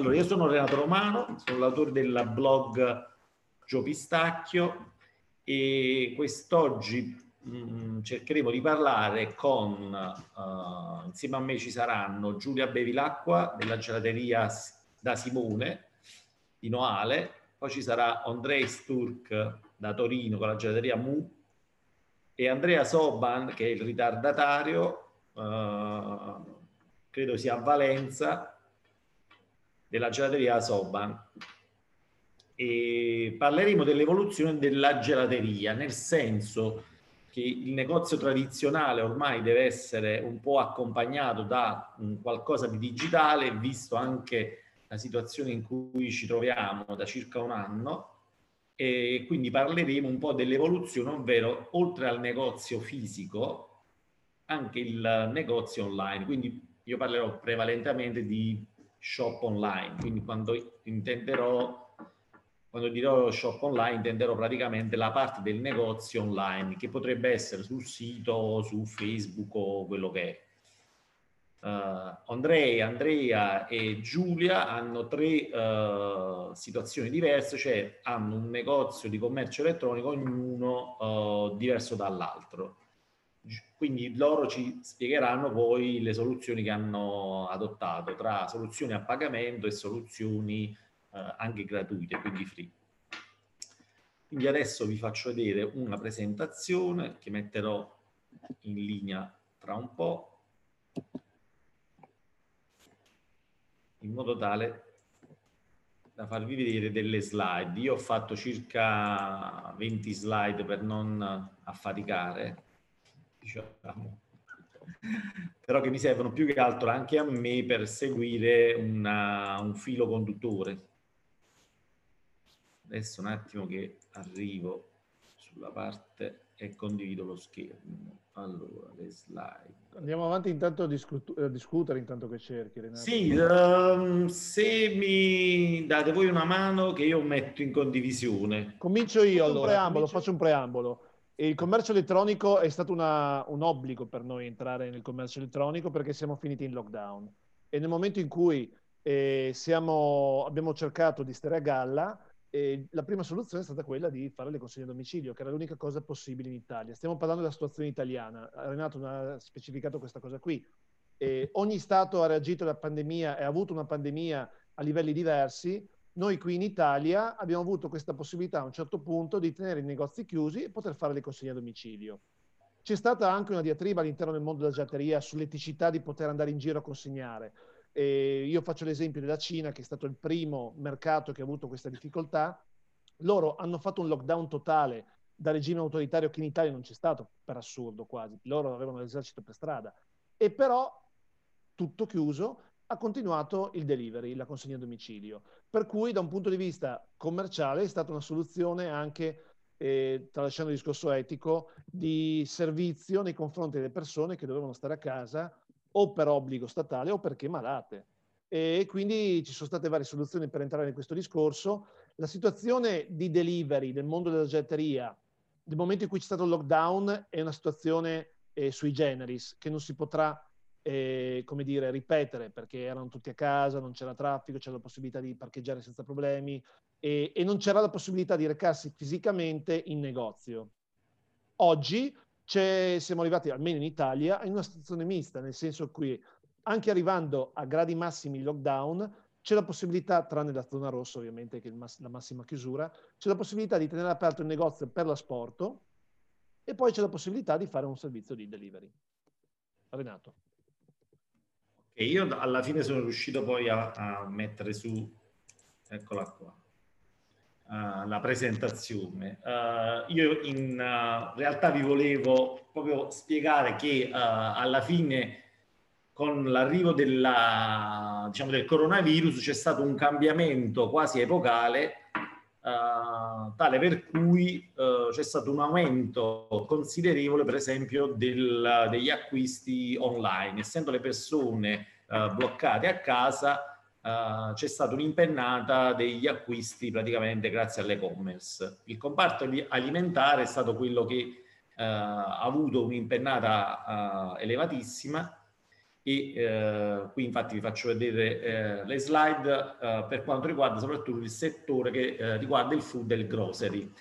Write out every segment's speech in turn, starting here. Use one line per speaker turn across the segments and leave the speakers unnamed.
Allora, io sono Renato Romano, sono l'autore del blog Gio Pistacchio e quest'oggi mm, cercheremo di parlare con, uh, insieme a me ci saranno Giulia Bevilacqua della gelateria da Simone di Noale, poi ci sarà Andrei Sturk da Torino con la gelateria Mu e Andrea Soban che è il ritardatario, uh, credo sia a Valenza, della gelateria Soban e parleremo dell'evoluzione della gelateria, nel senso che il negozio tradizionale ormai deve essere un po' accompagnato da qualcosa di digitale, visto anche la situazione in cui ci troviamo da circa un anno e quindi parleremo un po' dell'evoluzione, ovvero oltre al negozio fisico, anche il negozio online. Quindi io parlerò prevalentemente di shop online, quindi quando intenderò quando dirò shop online intenderò praticamente la parte del negozio online che potrebbe essere sul sito, su Facebook o quello che è. Uh, Andrea, Andrea e Giulia hanno tre uh, situazioni diverse, cioè hanno un negozio di commercio elettronico, ognuno uh, diverso dall'altro. Quindi loro ci spiegheranno poi le soluzioni che hanno adottato tra soluzioni a pagamento e soluzioni eh, anche gratuite, quindi free. Quindi adesso vi faccio vedere una presentazione che metterò in linea tra un po' in modo tale da farvi vedere delle slide. Io ho fatto circa 20 slide per non affaticare, diciamo, però che mi servono più che altro anche a me per seguire una, un filo conduttore. Adesso un attimo che arrivo sulla parte e condivido lo schermo. Allora, le slide.
Andiamo avanti intanto a, discu- a discutere intanto che cerchi, Renato.
Sì, um, se mi date voi una mano che io metto in condivisione.
Comincio io allora. Un preambolo, Comincio... Faccio un preambolo. Il commercio elettronico è stato una, un obbligo per noi entrare nel commercio elettronico perché siamo finiti in lockdown. E nel momento in cui eh, siamo, abbiamo cercato di stare a galla, e la prima soluzione è stata quella di fare le consegne a domicilio, che era l'unica cosa possibile in Italia. Stiamo parlando della situazione italiana. Renato ha specificato questa cosa qui. E ogni Stato ha reagito alla pandemia e ha avuto una pandemia a livelli diversi. Noi qui in Italia abbiamo avuto questa possibilità a un certo punto di tenere i negozi chiusi e poter fare le consegne a domicilio. C'è stata anche una diatriba all'interno del mondo della gelateria sull'eticità di poter andare in giro a consegnare. E io faccio l'esempio della Cina, che è stato il primo mercato che ha avuto questa difficoltà. Loro hanno fatto un lockdown totale da regime autoritario che in Italia non c'è stato, per assurdo quasi. Loro avevano l'esercito per strada. E però, tutto chiuso, ha continuato il delivery, la consegna a domicilio. Per cui, da un punto di vista commerciale, è stata una soluzione anche, eh, tralasciando il discorso etico, di servizio nei confronti delle persone che dovevano stare a casa o per obbligo statale o perché malate. E quindi ci sono state varie soluzioni per entrare in questo discorso. La situazione di delivery del mondo della getteria, nel momento in cui c'è stato il lockdown, è una situazione eh, sui generis che non si potrà eh, come dire, ripetere perché erano tutti a casa, non c'era traffico, c'era la possibilità di parcheggiare senza problemi e, e non c'era la possibilità di recarsi fisicamente in negozio. Oggi siamo arrivati, almeno in Italia, in una situazione mista, nel senso che anche arrivando a gradi massimi lockdown, c'è la possibilità, tranne la zona rossa ovviamente, che è la massima chiusura, c'è la possibilità di tenere aperto il negozio per l'asporto e poi c'è la possibilità di fare un servizio di delivery. Renato.
E io alla fine sono riuscito poi a, a mettere su, eccola qua, uh, la presentazione. Uh, io in uh, realtà vi volevo proprio spiegare che alla fine con l'arrivo diciamo, del coronavirus c'è stato un cambiamento quasi epocale Uh, tale per cui uh, c'è stato un aumento considerevole, per esempio, del, degli acquisti online. Essendo le persone uh, bloccate a casa, c'è stata un'impennata degli acquisti praticamente grazie all'e-commerce. Il comparto alimentare è stato quello che ha avuto un'impennata elevatissima e eh, qui infatti vi faccio vedere eh, le slide eh, per quanto riguarda soprattutto il settore che eh, riguarda il food e il grocery.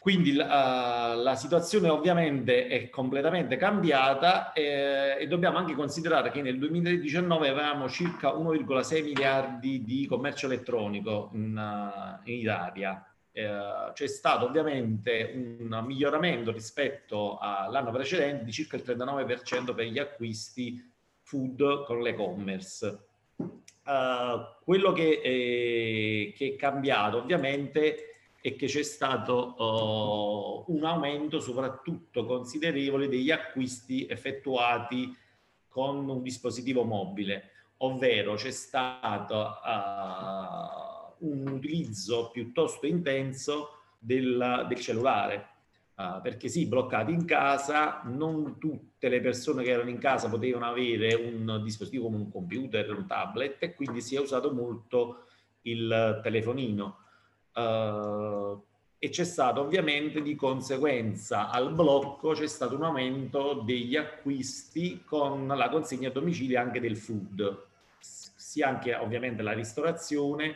Quindi la, la situazione ovviamente è completamente cambiata eh, e dobbiamo anche considerare che nel 2019 avevamo circa 1,6 miliardi di commercio elettronico in, in Italia. Eh, c'è stato ovviamente un miglioramento rispetto all'anno precedente di circa il 39% per gli acquisti food con l'e-commerce. Uh, quello che è, che è cambiato ovviamente e che c'è stato uh, un aumento soprattutto considerevole degli acquisti effettuati con un dispositivo mobile, ovvero c'è stato uh, un utilizzo piuttosto intenso del, del cellulare. Uh, perché sì, bloccati in casa, non tutte le persone che erano in casa potevano avere un dispositivo come un computer, un tablet e quindi si è usato molto il telefonino. Uh, e c'è stato ovviamente di conseguenza al blocco c'è stato un aumento degli acquisti con la consegna a domicilio anche del food, sia anche ovviamente la ristorazione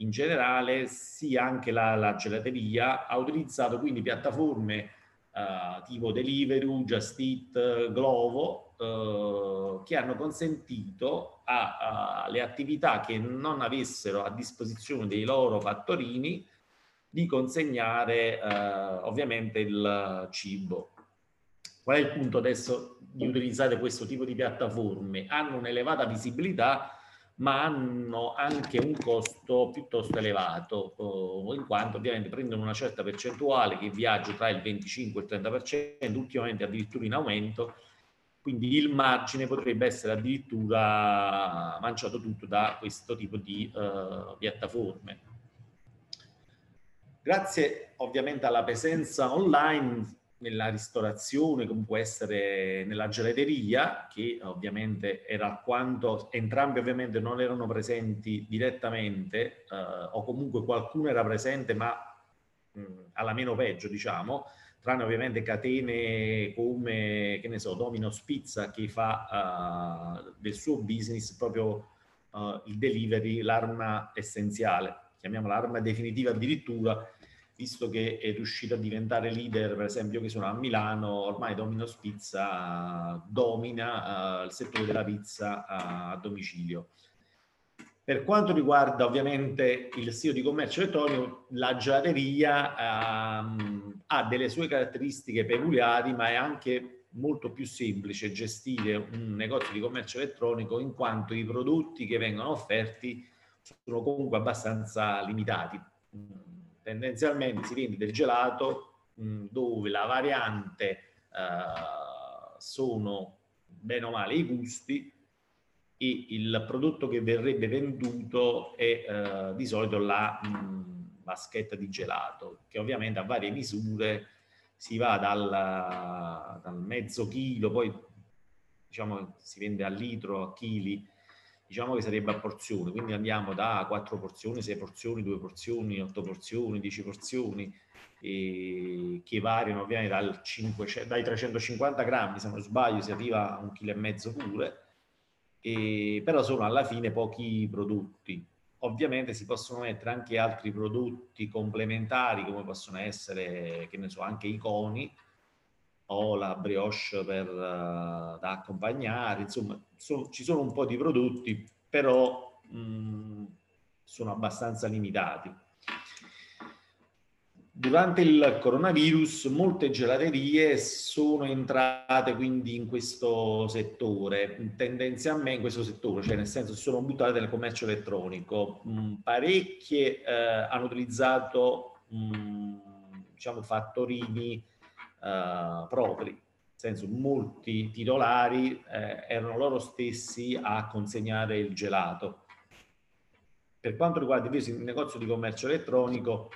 in generale, sia anche la, la gelateria ha utilizzato quindi piattaforme uh, tipo Deliveroo, Just Eat, Glovo, uh, che hanno consentito alle attività che non avessero a disposizione dei loro fattorini di consegnare uh, ovviamente il cibo. Qual è il punto adesso di utilizzare questo tipo di piattaforme? Hanno un'elevata visibilità ma hanno anche un costo piuttosto elevato, in quanto ovviamente prendono una certa percentuale che viaggia tra il 25 e il 30%, ultimamente addirittura in aumento, quindi il margine potrebbe essere addirittura mangiato tutto da questo tipo di uh, piattaforme. Grazie ovviamente alla presenza online nella ristorazione, come può essere nella gelateria, che ovviamente era alquanto, entrambi ovviamente non erano presenti direttamente, eh, o comunque qualcuno era presente, ma mh, alla meno peggio, diciamo, tranne ovviamente catene come, che ne so, Domino's Pizza, che fa uh, del suo business proprio uh, il delivery, l'arma essenziale, chiamiamola l'arma definitiva addirittura, visto che è riuscito a diventare leader, per esempio, che sono a Milano, ormai Domino's Pizza domina uh, il settore della pizza uh, a domicilio. Per quanto riguarda ovviamente il sito di commercio elettronico, la gelateria uh, ha delle sue caratteristiche peculiari, ma è anche molto più semplice gestire un negozio di commercio elettronico in quanto i prodotti che vengono offerti sono comunque abbastanza limitati tendenzialmente si vende del gelato mh, dove la variante uh, sono bene o male i gusti e il prodotto che verrebbe venduto è uh, di solito la mh, vaschetta di gelato che ovviamente ha varie misure si va dal, dal mezzo chilo poi diciamo si vende a litro a chili diciamo che sarebbe a porzioni, quindi andiamo da 4 porzioni, 6 porzioni, 2 porzioni, 8 porzioni, 10 porzioni, che variano ovviamente dal 500, dai 350 grammi, se non sbaglio si arriva a un chilo e mezzo pure, e, però sono alla fine pochi prodotti. Ovviamente si possono mettere anche altri prodotti complementari come possono essere, che ne so, anche i coni, o la brioche per, uh, da accompagnare, insomma so, ci sono un po' di prodotti, però mh, mm, sono abbastanza limitati. Durante il coronavirus molte gelaterie sono entrate quindi in questo settore, tendenzialmente in questo settore, cioè nel senso sono buttate nel commercio elettronico. Mm, parecchie eh, hanno utilizzato mh, mm, diciamo fattorini uh, propri, nel senso molti titolari eh, erano loro stessi a consegnare il gelato. Per quanto riguarda invece il negozio di commercio elettronico,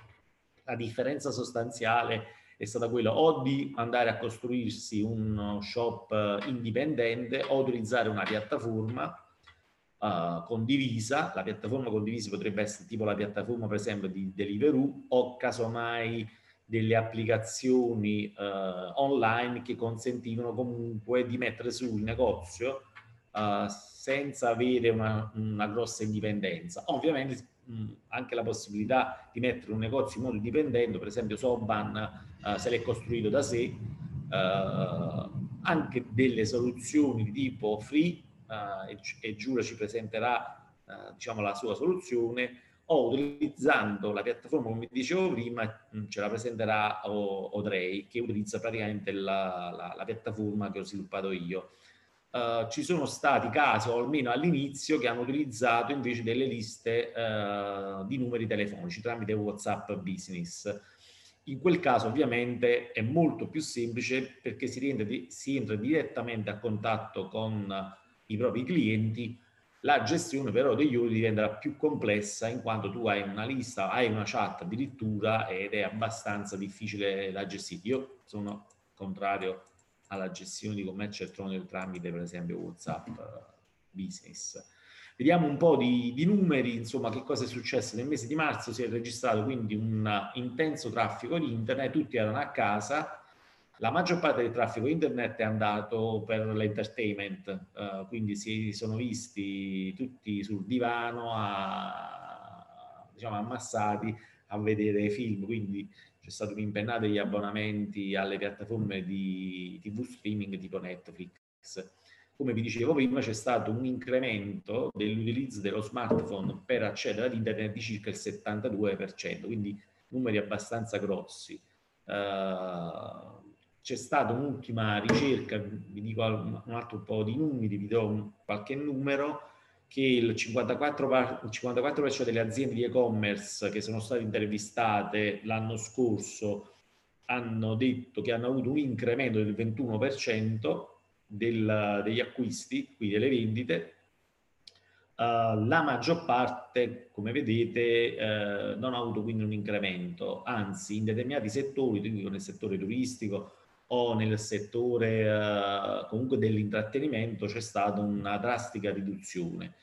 la differenza sostanziale è stata quella o di andare a costruirsi un shop indipendente o utilizzare una piattaforma uh, condivisa. La piattaforma condivisa potrebbe essere tipo la piattaforma per esempio di Deliveroo o casomai delle applicazioni eh, online che consentivano comunque di mettere sul negozio eh, senza avere una, una, grossa indipendenza. Ovviamente mh, anche la possibilità di mettere un negozio in modo indipendente, per esempio Soban eh, se l'è costruito da sé, eh, anche delle soluzioni di tipo free eh, e, e Giura ci presenterà diciamo la sua soluzione o utilizzando la piattaforma, come dicevo prima, ce la presenterà Odrey, che utilizza praticamente la, la, la piattaforma che ho sviluppato io. Uh, ci sono stati casi, o almeno all'inizio, che hanno utilizzato invece delle liste uh, di numeri telefonici tramite WhatsApp Business. In quel caso ovviamente è molto più semplice perché si, di, si entra direttamente a contatto con i propri clienti la gestione però degli ordini diventerà più complessa in quanto tu hai una lista, hai una chat addirittura ed è abbastanza difficile da gestire. Io sono contrario alla gestione di commercio elettronico tramite per esempio WhatsApp eh, Business. Vediamo un po' di, di, numeri, insomma, che cosa è successo nel mese di marzo. Si è registrato quindi un intenso traffico di internet, tutti erano a casa, la maggior parte del traffico internet è andato per l'entertainment, uh, quindi si sono visti tutti sul divano a, diciamo, ammassati a vedere film, quindi c'è stata un'impennata degli abbonamenti alle piattaforme di TV streaming tipo Netflix. Come vi dicevo prima, c'è stato un incremento dell'utilizzo dello smartphone per accedere ad internet di circa il 72%, quindi numeri abbastanza grossi. Uh, c'è stata un'ultima ricerca, vi dico un altro po' di numeri, vi do qualche numero, che il 54%, il 54 delle aziende di e-commerce che sono state intervistate l'anno scorso hanno detto che hanno avuto un incremento del 21% del, degli acquisti, quindi delle vendite. Uh, la maggior parte, come vedete, uh, non ha avuto quindi un incremento, anzi in determinati settori, quindi nel settore turistico, o nel settore eh, comunque dell'intrattenimento c'è stata una drastica riduzione.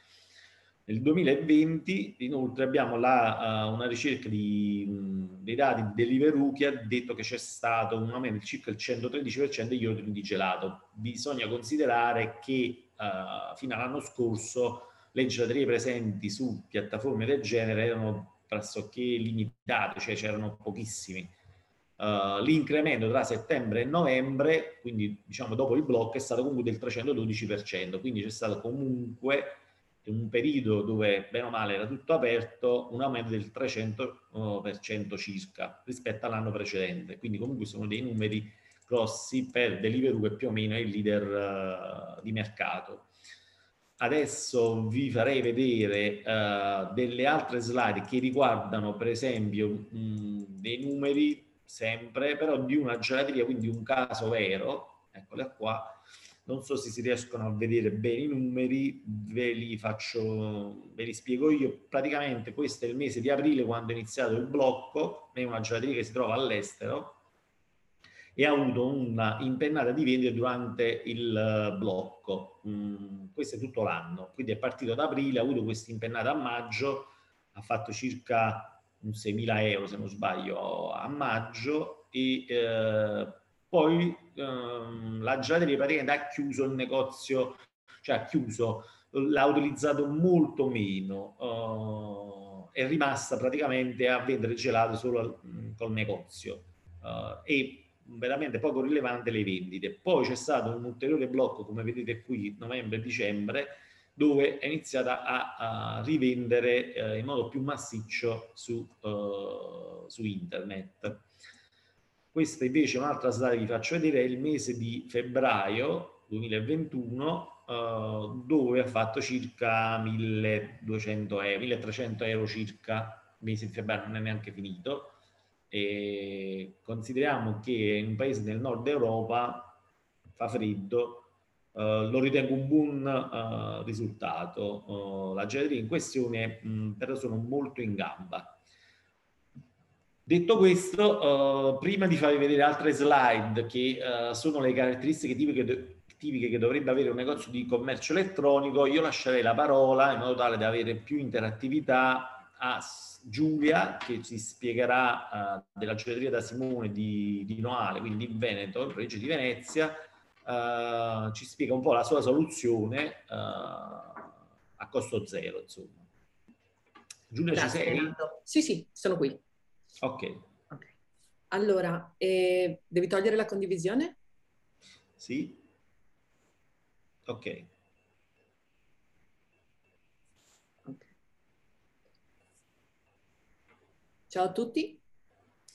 Nel 2020 inoltre abbiamo la, uh, una ricerca di, mh, dei dati di Deliveroo che ha detto che c'è stato un aumento di circa il 113% degli ordini di gelato. Bisogna considerare che uh, fino all'anno scorso le gelaterie presenti su piattaforme del genere erano pressoché limitate, cioè c'erano pochissimi Uh, l'incremento tra settembre e novembre, quindi diciamo dopo il blocco, è stato comunque del 312%, quindi c'è stato comunque un periodo dove bene o male era tutto aperto, un aumento del 300% circa rispetto all'anno precedente, quindi comunque sono dei numeri grossi per Deliveroo che più o meno è il leader uh, di mercato. Adesso vi farei vedere uh, delle altre slide che riguardano per esempio mh, dei numeri sempre, però di una gelateria, quindi un caso vero, eccola qua, non so se si riescono a vedere bene i numeri, ve li faccio, ve li spiego io. Praticamente questo è il mese di aprile quando è iniziato il blocco, è una gelateria che si trova all'estero e ha avuto una impennata di vendita durante il blocco. Mm, questo è tutto l'anno, quindi è partito ad aprile, ha avuto questa impennata a maggio, ha fatto circa 6.000 euro se non sbaglio a maggio e eh, poi ehm, la gelateria praticamente ha chiuso il negozio, cioè ha chiuso, l'ha utilizzato molto meno, eh, è rimasta praticamente a vendere gelato solo mh, col negozio eh, e veramente poco rilevante le vendite. Poi c'è stato un ulteriore blocco, come vedete qui, novembre-dicembre, dove è iniziata a, a rivendere eh, in modo più massiccio su, uh, su internet. Questa invece è un'altra slide che vi faccio vedere, è il mese di febbraio 2021, uh, eh, dove ha fatto circa 1200 euro, 1300 euro circa, il mese di febbraio non è neanche finito, e consideriamo che in un paese del nord Europa fa freddo, Uh, lo ritengo un buon uh, risultato. Uh, la gelateria in questione mh, però sono molto in gamba. Detto questo, prima di farvi vedere altre slide che sono le caratteristiche tipiche, tipiche, che dovrebbe avere un negozio di commercio elettronico, io lascerei la parola in modo tale da avere più interattività a Giulia che ci spiegherà della gelateria da Simone di, di Noale, quindi di Veneto, Regio di Venezia, uh, ci spiega un po' la sua soluzione uh, a costo zero, insomma.
Giulia, Grazie, ci sei? Renato. Sì, sì, sono qui.
Ok.
okay. Allora, eh, devi togliere la condivisione?
Sì. Ok.
Ciao a tutti,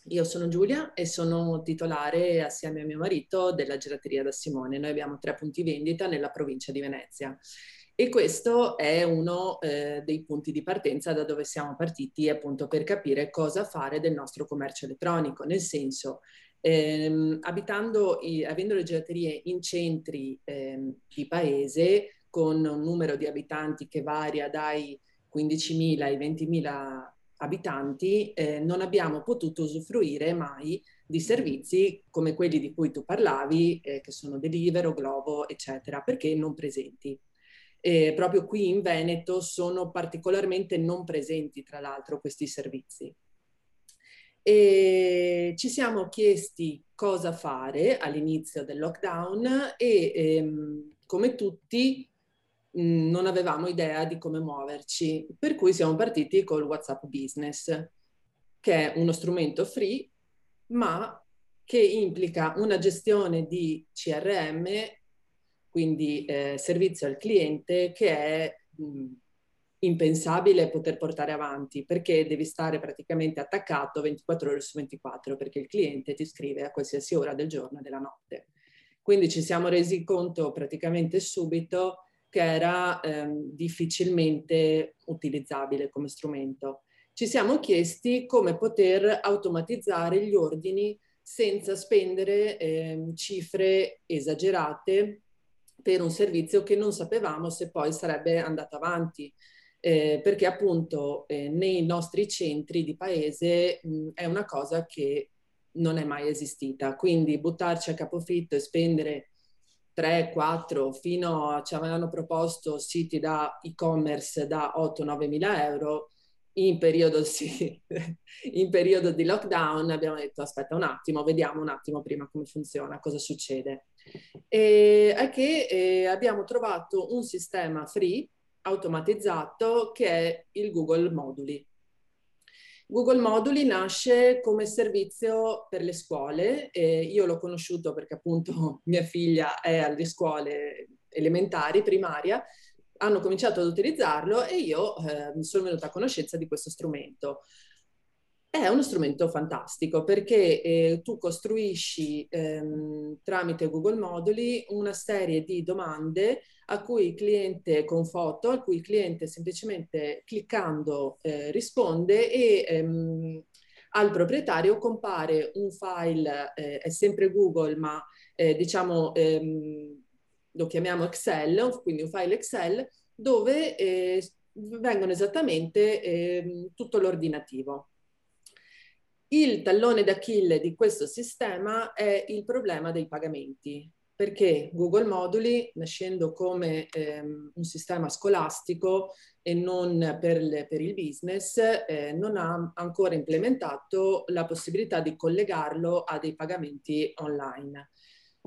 io sono Giulia e sono titolare assieme a mio marito della gelateria da Simone. Noi abbiamo tre punti vendita nella provincia di Venezia e questo è uno eh, dei punti di partenza da dove siamo partiti appunto per capire cosa fare del nostro commercio elettronico, nel senso ehm, abitando, i, avendo le gelaterie in centri ehm, di paese con un numero di abitanti che varia dai 15.000 ai 20.000 abitanti, eh, non abbiamo potuto usufruire mai di servizi come quelli di cui tu parlavi, eh, che sono Delivero, Globo, eccetera, perché non presenti. E proprio qui in Veneto sono particolarmente non presenti, tra l'altro, questi servizi. E ci siamo chiesti cosa fare all'inizio del lockdown e ehm, come tutti Non avevamo idea di come muoverci, per cui siamo partiti col WhatsApp Business, che è uno strumento free, ma che implica una gestione di CRM, quindi eh, servizio al cliente, che è mh, impensabile poter portare avanti perché devi stare praticamente attaccato 24 ore su 24 perché il cliente ti scrive a qualsiasi ora del giorno e della notte. Quindi ci siamo resi conto praticamente subito che era ehm, difficilmente utilizzabile come strumento. Ci siamo chiesti come poter automatizzare gli ordini senza spendere ehm, cifre esagerate per un servizio che non sapevamo se poi sarebbe andato avanti. Eh, perché appunto eh, nei nostri centri di paese mh, è una cosa che non è mai esistita. Quindi buttarci a capofitto e spendere 3, 4, fino a ci avevano proposto siti da e-commerce da 8-9 mila euro, in periodo, sì, in periodo di lockdown abbiamo detto aspetta un attimo, vediamo un attimo prima come funziona, cosa succede. E è che eh, abbiamo trovato un sistema free automatizzato che è il Google Moduli. Google Moduli nasce come servizio per le scuole, io l'ho conosciuto perché appunto mia figlia è alle scuole elementari, primaria, hanno cominciato ad utilizzarlo e io eh, sono venuta a conoscenza di questo strumento. È uno strumento fantastico perché eh, tu costruisci ehm, tramite Google Moduli una serie di domande a cui il cliente con foto, a cui il cliente semplicemente cliccando eh, risponde e ehm, al proprietario compare un file, eh, è sempre Google, ma eh, diciamo ehm, lo chiamiamo Excel, quindi un file Excel, dove eh, vengono esattamente ehm, tutto l'ordinativo. Il tallone d'Achille di questo sistema è il problema dei pagamenti perché Google Moduli, nascendo come ehm, un sistema scolastico e non per, le, per il business, eh, non ha ancora implementato la possibilità di collegarlo a dei pagamenti online.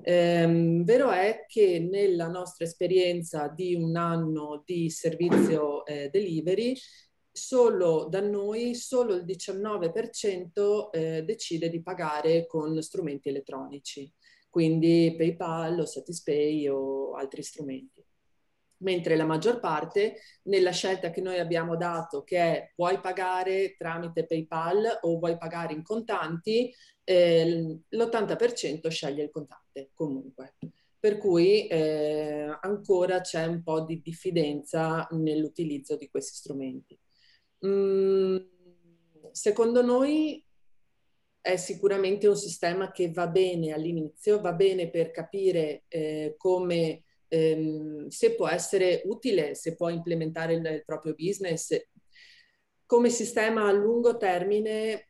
Eh, vero è che nella nostra esperienza di un anno di servizio eh, delivery, solo da noi solo il 19% eh, decide di pagare con strumenti elettronici quindi PayPal o Satispay o altri strumenti. Mentre la maggior parte, nella scelta che noi abbiamo dato, che è puoi pagare tramite PayPal o vuoi pagare in contanti, eh, l'80% sceglie il contante comunque. Per cui eh, ancora c'è un po' di diffidenza nell'utilizzo di questi strumenti. Mm, secondo noi è sicuramente un sistema che va bene all'inizio, va bene per capire eh, come, ehm, se può essere utile, se può implementare il, il proprio business. Come sistema a lungo termine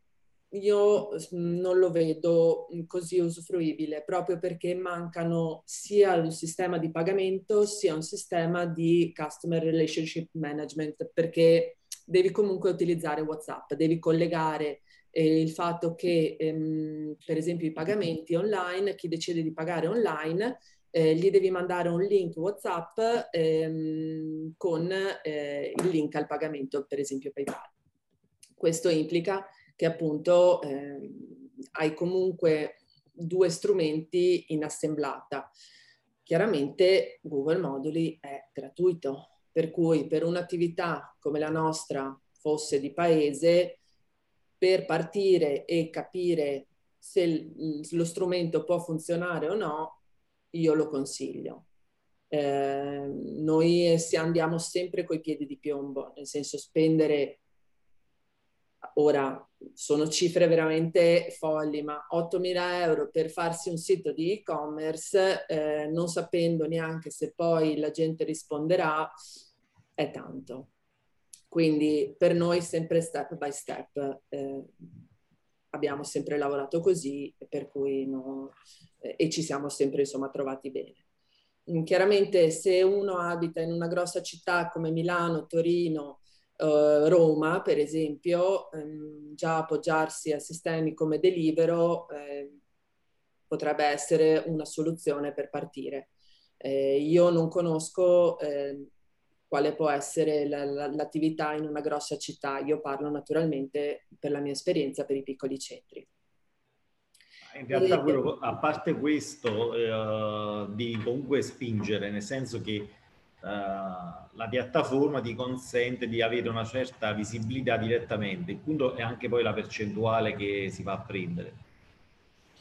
io non lo vedo così usufruibile proprio perché mancano sia un sistema di pagamento sia un sistema di customer relationship management perché devi comunque utilizzare WhatsApp, devi collegare eh, il fatto che ehm, per esempio i pagamenti online, chi decide di pagare online, eh, gli devi mandare un link WhatsApp ehm, con eh, il link al pagamento, per esempio PayPal. Questo implica che appunto ehm, hai comunque due strumenti in assemblata. Chiaramente Google Moduli è gratuito, per cui per un'attività come la nostra fosse di paese, per partire e capire se lo strumento può funzionare o no, io lo consiglio. Eh, noi andiamo sempre coi piedi di piombo, nel senso spendere ora sono cifre veramente folli, ma 8.000 euro per farsi un sito di e-commerce, eh, non sapendo neanche se poi la gente risponderà, è tanto. Quindi per noi sempre step by step. Eh, abbiamo sempre lavorato così, per cui no, eh, e ci siamo sempre insomma trovati bene. Mm, chiaramente se uno abita in una grossa città come Milano, Torino, Uh, Roma, per esempio, um, già appoggiarsi a sistemi come Delivero eh, potrebbe essere una soluzione per partire. Eh, io non conosco eh, quale può essere la, la, l'attività in una grossa città, io parlo naturalmente per la mia esperienza per i piccoli centri.
In realtà, quello, a parte questo, eh, devi comunque spingere, nel senso che Uh, la piattaforma ti consente di avere una certa visibilità direttamente. Il punto è anche poi la percentuale che si va a prendere.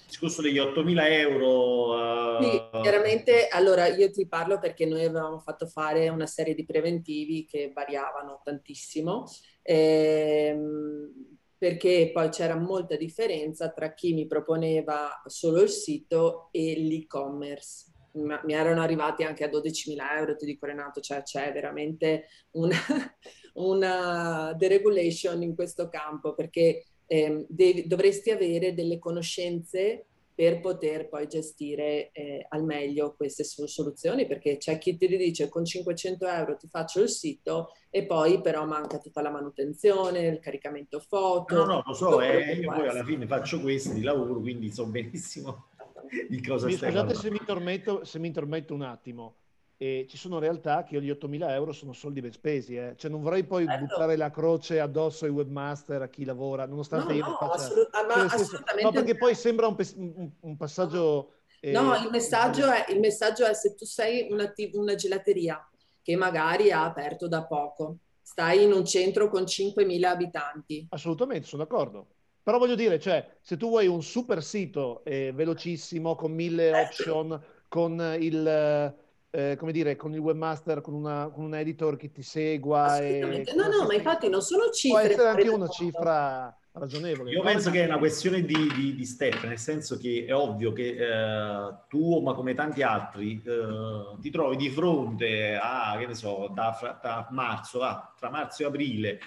Discorso degli 8.000 euro...
Uh... Sì, chiaramente, allora io ti parlo perché noi avevamo fatto fare una serie di preventivi che variavano tantissimo, ehm, perché poi c'era molta differenza tra chi mi proponeva solo il sito e l'e-commerce. Mi erano arrivati anche a 12.000 euro, ti dico Renato, cioè c'è veramente una, una deregulation in questo campo perché eh, devi, dovresti avere delle conoscenze per poter poi gestire eh, al meglio queste soluzioni, perché c'è chi ti dice con 500 euro ti faccio il sito e poi però manca tutta la manutenzione, il caricamento foto.
No, no, lo so, eh, io poi alla fine faccio questo di lavoro, quindi so benissimo
di cosa mi, stai Scusate se mi, intermetto, se mi intermetto un attimo. E ci sono realtà che io gli 8.000 euro sono soldi ben spesi, eh. cioè non vorrei poi certo. buttare la croce addosso ai webmaster, a chi lavora, nonostante no, io no, faccia... Assolut- cioè, assolutamente no, perché poi sembra un, un, un passaggio...
Eh, no, il messaggio, è, il messaggio è se tu sei una, una gelateria che magari ha aperto da poco, stai in un centro con 5.000 abitanti.
Assolutamente, sono d'accordo. Però voglio dire, cioè, se tu vuoi un super sito eh, velocissimo, con mille certo. option, con il, eh, come dire, con il webmaster, con, una, con un editor che ti segua.
E, no, no, ma infatti non sono cifre.
Può essere anche una cifra ragionevole.
Io penso che è una questione di, di, di, step, nel senso che è ovvio che eh, tu, ma come tanti altri, eh, ti trovi di fronte a, che ne so, da, da marzo, ah, tra marzo e aprile,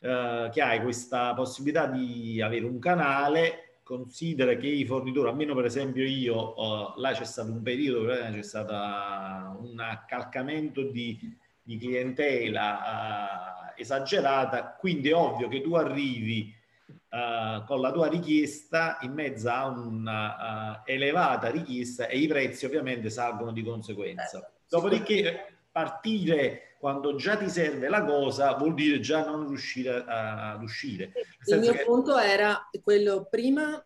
eh, che hai questa possibilità di avere un canale, considera che i fornitori, almeno per esempio io, uh, là c'è stato un periodo dove c'è stato un accalcamento di, di clientela uh, esagerata, quindi è ovvio che tu arrivi Uh, con la tua richiesta in mezzo a una uh, elevata richiesta e i prezzi ovviamente salgono di conseguenza. Dopodiché partire quando già ti serve la cosa vuol dire già non riuscire ad uscire.
Il mio che... punto era quello prima,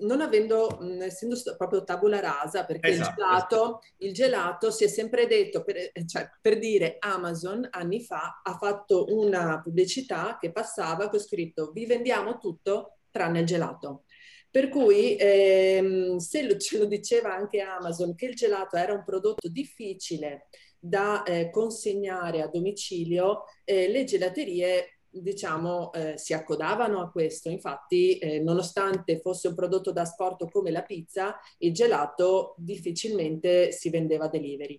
non avendo, essendo proprio tabula rasa, perché esatto, il, gelato, esatto. il, gelato, si è sempre detto, per, cioè, per dire Amazon anni fa ha fatto una pubblicità che passava con scritto vi vendiamo tutto tranne il gelato. Per cui ehm, se lo, ce lo diceva anche Amazon che il gelato era un prodotto difficile da eh, consegnare a domicilio, eh, le gelaterie diciamo eh, si accodavano a questo. Infatti, eh, nonostante fosse un prodotto da sport come la pizza, il gelato difficilmente si vendeva delivery,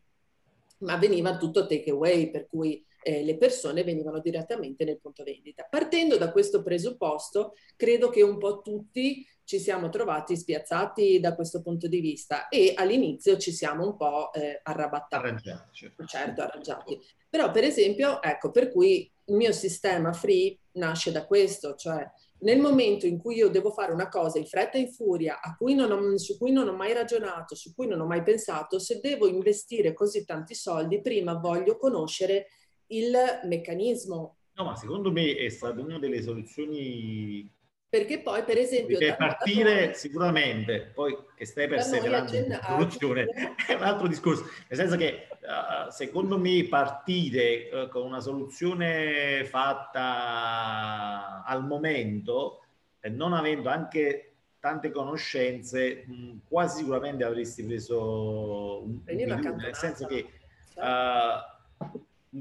ma veniva tutto take away, per cui eh, le persone venivano direttamente nel punto vendita. Partendo da questo presupposto, credo che un po' tutti ci siamo trovati spiazzati da questo punto di vista e all'inizio ci siamo un po' eh, arrabattati. Arrangiati. Certo. certo, arrangiati. Però per esempio, ecco, per cui il mio sistema free nasce da questo, cioè nel momento in cui io devo fare una cosa in fretta e in furia, cui ho, su cui non ho mai ragionato, su cui non ho mai pensato, se devo investire così tanti soldi, prima voglio conoscere il meccanismo.
No, ma secondo me è stata una delle soluzioni
perché poi, per esempio...
Perché partire noi, sicuramente, poi che stai perseverando in produzione è un altro discorso. Nel senso che, uh, secondo me, partire uh, con una soluzione fatta al momento, e non avendo anche tante conoscenze, mh, quasi sicuramente avresti preso un, un nel senso che... Uh,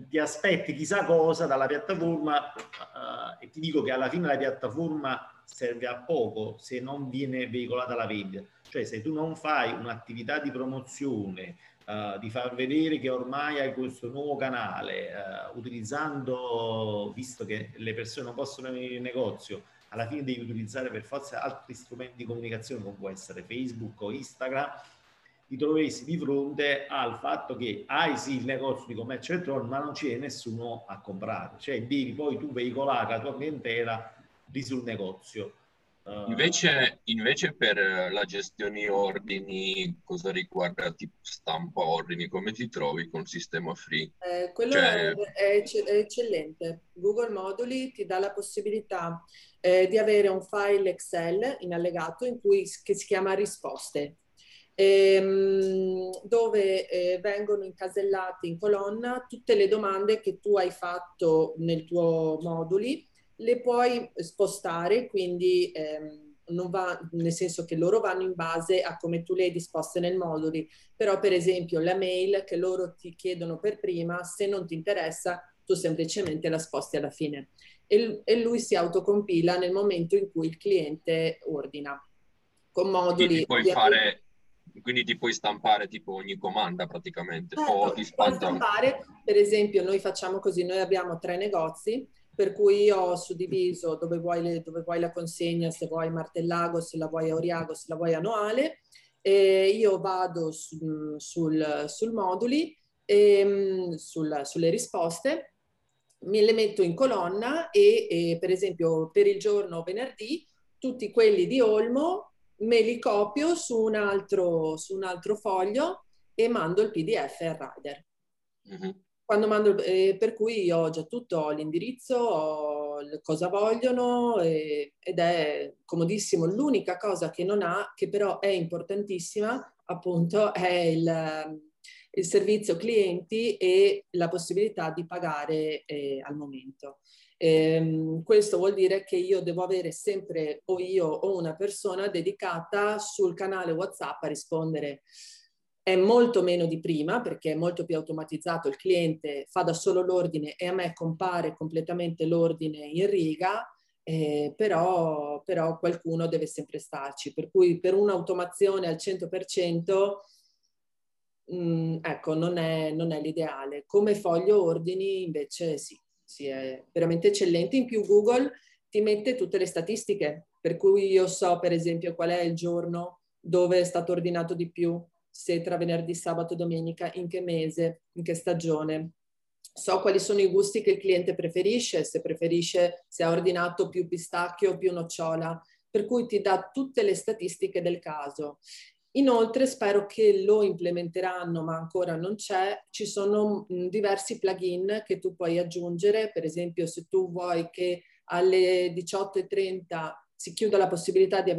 ti aspetti chissà cosa dalla piattaforma uh, e ti dico che alla fine la piattaforma serve a poco se non viene veicolata la vendita. Cioè se tu non fai un'attività di promozione, uh, di far vedere che ormai hai questo nuovo canale, uh, utilizzando, visto che le persone non possono venire in negozio, alla fine devi utilizzare per forza altri strumenti di comunicazione come può essere Facebook o Instagram, ti troveresti di fronte al fatto che hai sì il negozio di commercio elettronico, ma non c'è nessuno a comprare. Cioè devi poi tu veicolare la tua clientela lì sul negozio.
Uh, invece, invece, per la gestione ordini, cosa riguarda tipo stampa ordini, come ti trovi con il sistema free?
Eh, quello cioè... è, è, eccellente. Google Moduli ti dà la possibilità eh, di avere un file Excel in allegato in cui, che si chiama risposte. Ehm, dove eh, vengono incasellate in colonna tutte le domande che tu hai fatto nel tuo moduli le puoi spostare, quindi ehm, non va, nel senso che loro vanno in base a come tu le hai disposte nel moduli, però per esempio la mail che loro ti chiedono per prima, se non ti interessa, tu semplicemente la sposti alla fine e, e lui si autocompila nel momento in cui il cliente ordina con moduli.
Quindi puoi fare quindi ti puoi stampare tipo ogni comanda praticamente
certo, o ti stampare per esempio noi facciamo così noi abbiamo tre negozi per cui io ho suddiviso dove vuoi, le, dove vuoi la consegna, se vuoi Martellago, se la vuoi a Oriago, se la vuoi annuale. E io vado su, sul, sul moduli, e, mm, sul, sulle risposte, me le metto in colonna e, e per esempio per il giorno venerdì tutti quelli di Olmo me li copio su un altro, su un altro foglio e mando il PDF al rider. Mm-hmm quando mando, eh, per cui ho già tutto, ho l'indirizzo, ho cosa vogliono eh, ed è comodissimo. L'unica cosa che non ha, che però è importantissima, appunto, è il, il servizio clienti e la possibilità di pagare eh, al momento. Eh, questo vuol dire che io devo avere sempre o io o una persona dedicata sul canale WhatsApp a rispondere. È molto meno di prima perché è molto più automatizzato, il cliente fa da solo l'ordine e a me compare completamente l'ordine in riga, eh, però, però, qualcuno deve sempre starci, per cui per un'automazione al 100% mh, mm, ecco, non è, non è l'ideale. Come foglio ordini invece sì, sì, è veramente eccellente. In più Google ti mette tutte le statistiche, per cui io so per esempio qual è il giorno dove è stato ordinato di più, se tra venerdì, sabato domenica, in che mese, in che stagione. So quali sono i gusti che il cliente preferisce, se preferisce, se ha ordinato più pistacchio o più nocciola, per cui ti dà tutte le statistiche del caso. Inoltre spero che lo implementeranno, ma ancora non c'è, ci sono diversi plugin che tu puoi aggiungere, per esempio se tu vuoi che alle 18.30 si chiuda la possibilità di,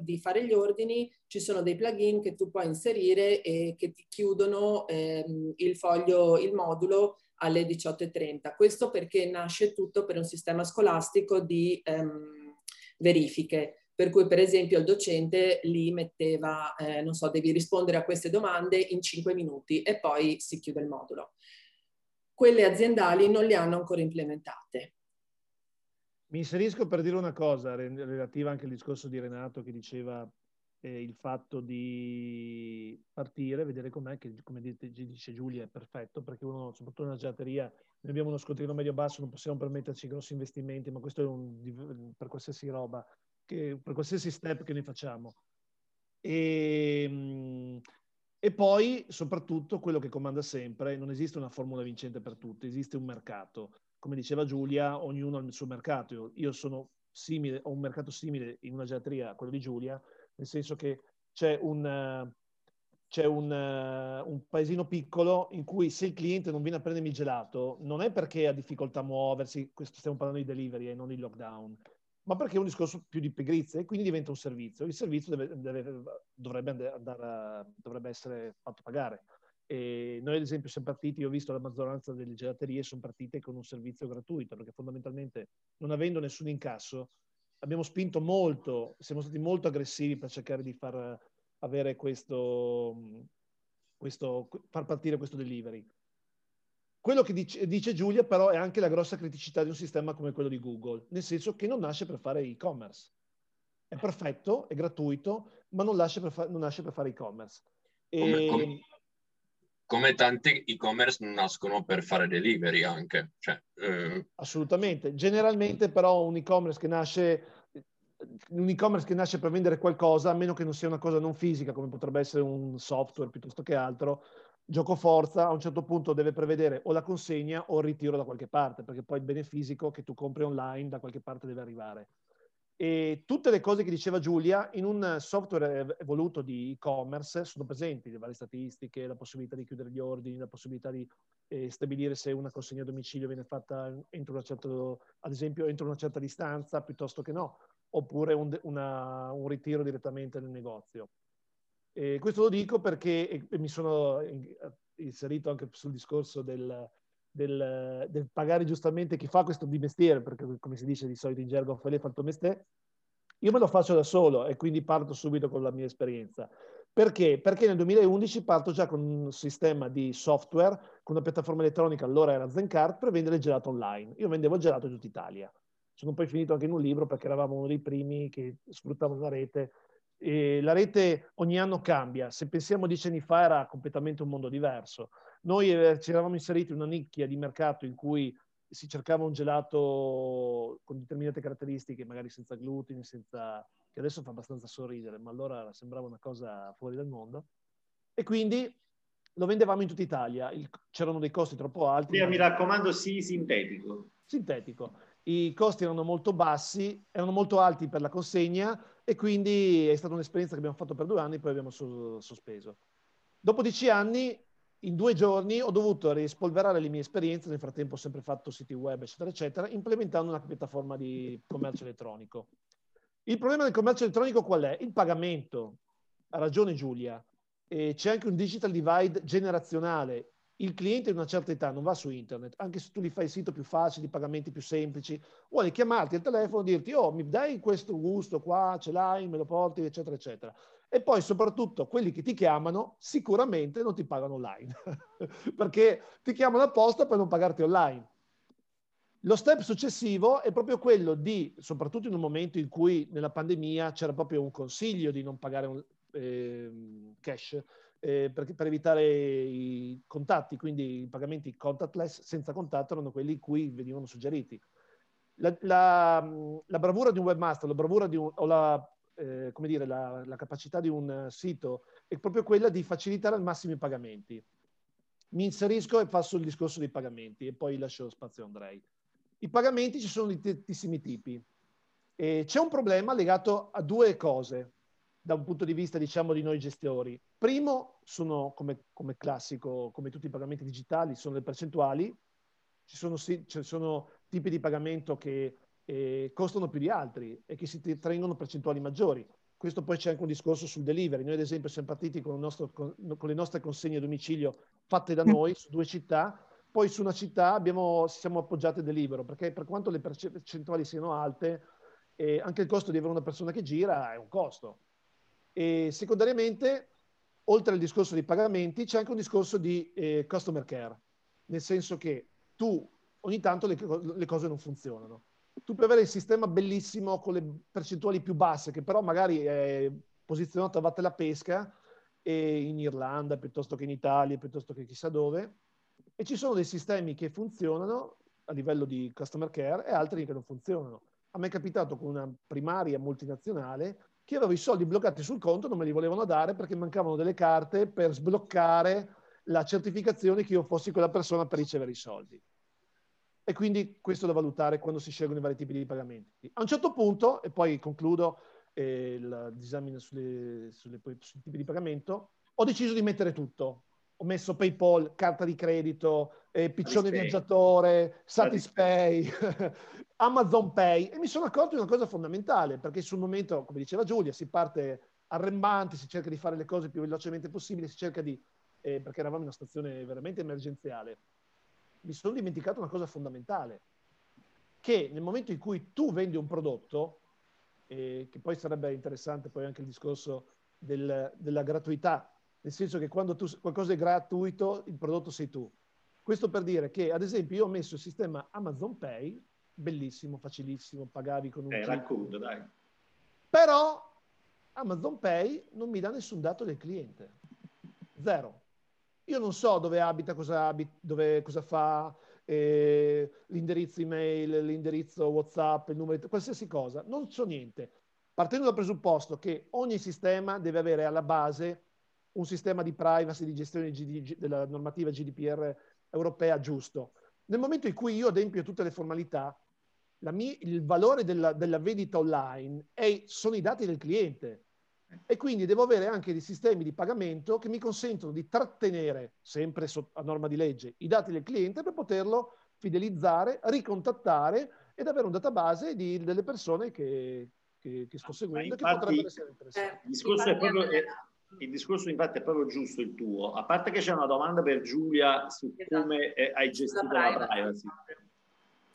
di, fare gli ordini, ci sono dei plugin che tu puoi inserire e che ti chiudono ehm, il foglio, il modulo alle 18.30. Questo perché nasce tutto per un sistema scolastico di ehm, verifiche. Per cui, per esempio, il docente lì metteva, eh, non so, devi rispondere a queste domande in 5 minuti e poi si chiude il modulo. Quelle aziendali non le hanno ancora implementate.
Mi inserisco per dire una cosa relativa anche al discorso di Renato che diceva eh, il fatto di partire, vedere com'è, che come dice Giulia è perfetto, perché uno, soprattutto nella gelateria, noi abbiamo uno scontrino medio-basso, non possiamo permetterci grossi investimenti, ma questo è un, per qualsiasi roba, che, per qualsiasi step che noi facciamo. E, ehm, e poi, soprattutto, quello che comanda sempre, non esiste una formula vincente per tutti, esiste un mercato come diceva Giulia, ognuno ha il suo mercato. Io sono simile, ho un mercato simile in una gelateria a quello di Giulia, nel senso che c'è un, c'è un, un, paesino piccolo in cui se il cliente non viene a prendermi gelato, non è perché ha difficoltà a muoversi, questo stiamo parlando di delivery e non di lockdown, ma perché è un discorso più di pigrizia e quindi diventa un servizio. Il servizio deve, deve, dovrebbe, andare, dovrebbe essere fatto pagare. E noi, ad esempio, siamo partiti, io ho visto la maggioranza delle gelaterie sono partite con un servizio gratuito, perché fondamentalmente, non avendo nessun incasso, abbiamo spinto molto, siamo stati molto aggressivi per cercare di far questo, questo far partire questo delivery. Quello che dice, dice, Giulia però è anche la grossa criticità di un sistema come quello di Google, nel senso che non nasce per fare e-commerce. È perfetto, è gratuito, ma non, per fa- non nasce per fare e-commerce.
E... Come, come, come tanti e-commerce nascono per fare delivery anche. Cioè,
eh... Assolutamente. Generalmente però un e-commerce che nasce un e-commerce che nasce per vendere qualcosa, a meno che non sia una cosa non fisica, come potrebbe essere un software piuttosto che altro, gioco forza a un certo punto deve prevedere o la consegna o il ritiro da qualche parte, perché poi il bene fisico che tu compri online da qualche parte deve arrivare. E tutte le cose che diceva Giulia in un software evoluto di e-commerce sono presenti, le varie statistiche, la possibilità di chiudere gli ordini, la possibilità di eh, stabilire se una consegna a domicilio viene fatta entro una certa, ad esempio, entro una certa distanza piuttosto che no, oppure un, una, un ritiro direttamente nel negozio. E questo lo dico perché mi sono inserito anche sul discorso del, del, del, pagare giustamente chi fa questo di mestiere, perché come si dice di solito in gergo, fai fatto mestiere, io me lo faccio da solo e quindi parto subito con la mia esperienza. Perché? Perché nel 2011 parto già con un sistema di software, con una piattaforma elettronica, allora era Zencard, per vendere gelato online. Io vendevo gelato in tutta Italia. Sono poi finito anche in un libro perché eravamo uno dei primi che sfruttavano la rete. E la rete ogni anno cambia. Se pensiamo dieci anni fa era completamente un mondo diverso. Noi eh, ci eravamo inseriti in una nicchia di mercato in cui si cercava un gelato con determinate caratteristiche, magari senza glutine, senza... che adesso fa abbastanza sorridere, ma allora sembrava una cosa fuori dal mondo. E quindi lo vendevamo in tutta Italia. Il... c'erano dei costi troppo alti.
Io mi raccomando, sì, sintetico.
Sintetico. I costi erano molto bassi, erano molto alti per la consegna e quindi è stata un'esperienza che abbiamo fatto per due anni e poi abbiamo sospeso. Dopo dieci anni in due giorni ho dovuto rispolverare le mie esperienze, nel frattempo ho sempre fatto siti web, eccetera, eccetera, implementando una piattaforma di commercio elettronico. Il problema del commercio elettronico qual è? Il pagamento. Ha ragione Giulia. E c'è anche un digital divide generazionale. Il cliente di una certa età non va su internet, anche se tu gli fai il sito più facile, i pagamenti più semplici, vuole chiamarti al telefono e dirti, oh, mi dai questo gusto qua, ce l'hai, me lo porti, eccetera, eccetera. E poi soprattutto quelli che ti chiamano sicuramente non ti pagano online, perché ti chiamano apposta per non pagarti online. Lo step successivo è proprio quello di, soprattutto in un momento in cui nella pandemia c'era proprio un consiglio di non pagare un, eh, cash, eh, per, per, evitare i contatti, quindi i pagamenti contactless senza contatto erano quelli in cui venivano suggeriti. La, la, la bravura di un webmaster, la bravura di un, o la eh, come dire, la, la, capacità di un sito è proprio quella di facilitare al massimo i pagamenti. Mi inserisco e passo il discorso dei pagamenti e poi lascio spazio a Andrei. I pagamenti ci sono di tantissimi tipi. E c'è un problema legato a due cose da un punto di vista, diciamo, di noi gestori. Primo, sono come, come classico, come tutti i pagamenti digitali, sono le percentuali. Ci sono, ci sono tipi di pagamento che eh, costano più di altri e che si tengono percentuali maggiori. Questo poi c'è anche un discorso sul delivery. Noi ad esempio siamo partiti con, nostro, con, con le nostre consegne a domicilio fatte da noi su due città, poi su una città abbiamo, siamo appoggiati a Delivero, perché per quanto le percentuali siano alte, eh, anche il costo di avere una persona che gira è un costo. E secondariamente, oltre al discorso dei pagamenti, c'è anche un discorso di eh, customer care, nel senso che tu ogni tanto le, le cose non funzionano. Tu puoi avere il sistema bellissimo con le percentuali più basse, che però magari è posizionato a vatte la pesca in Irlanda piuttosto che in Italia, piuttosto che chissà dove, e ci sono dei sistemi che funzionano a livello di customer care e altri che non funzionano. A me è capitato con una primaria multinazionale che avevo i soldi bloccati sul conto, non me li volevano dare perché mancavano delle carte per sbloccare la certificazione che io fossi quella persona per ricevere i soldi. e quindi questo da valutare quando si scelgono i vari tipi di pagamenti. A un certo punto, e poi concludo eh, la disamina sulle, sulle, sui tipi di pagamento, ho deciso di mettere tutto. Ho messo PayPal, carta di credito, eh, piccione Satispay. viaggiatore, Satispay, Amazon Pay e mi sono accorto di una cosa fondamentale perché sul momento, come diceva Giulia, si parte arrembanti, si cerca di fare le cose più velocemente possibile, si cerca di, eh, perché eravamo in una situazione veramente emergenziale, mi sono dimenticato una cosa fondamentale, che nel momento in cui tu vendi un prodotto, eh, che poi sarebbe interessante poi anche il discorso del, della gratuità, nel senso che quando tu, qualcosa è gratuito, il prodotto sei tu. Questo per dire che, ad esempio, io ho messo il sistema Amazon Pay, bellissimo, facilissimo, pagavi con un...
Eh, racconto, dai.
Però Amazon Pay non mi dà nessun dato del cliente. Zero. Io non so dove abita, cosa, abita, dove, cosa fa, eh, l'indirizzo email, l'indirizzo WhatsApp, il numero, qualsiasi cosa. Non so niente. Partendo dal presupposto che ogni sistema deve avere alla base un sistema di privacy, di gestione della normativa GDPR europea giusto. Nel momento in cui io adempio tutte le formalità, mia, il valore della, della vendita online è, sono i dati del cliente e quindi devo avere anche dei sistemi di pagamento che mi consentono di trattenere, sempre a norma di legge, i dati del cliente per poterlo fidelizzare, ricontattare ed avere un database di, delle persone che, che, che sto seguendo
infatti, che potrebbero essere interessanti. Il discorso, è proprio, è, il discorso infatti è proprio giusto il tuo. A parte che c'è una domanda per Giulia su esatto. come hai gestito la privacy. la privacy.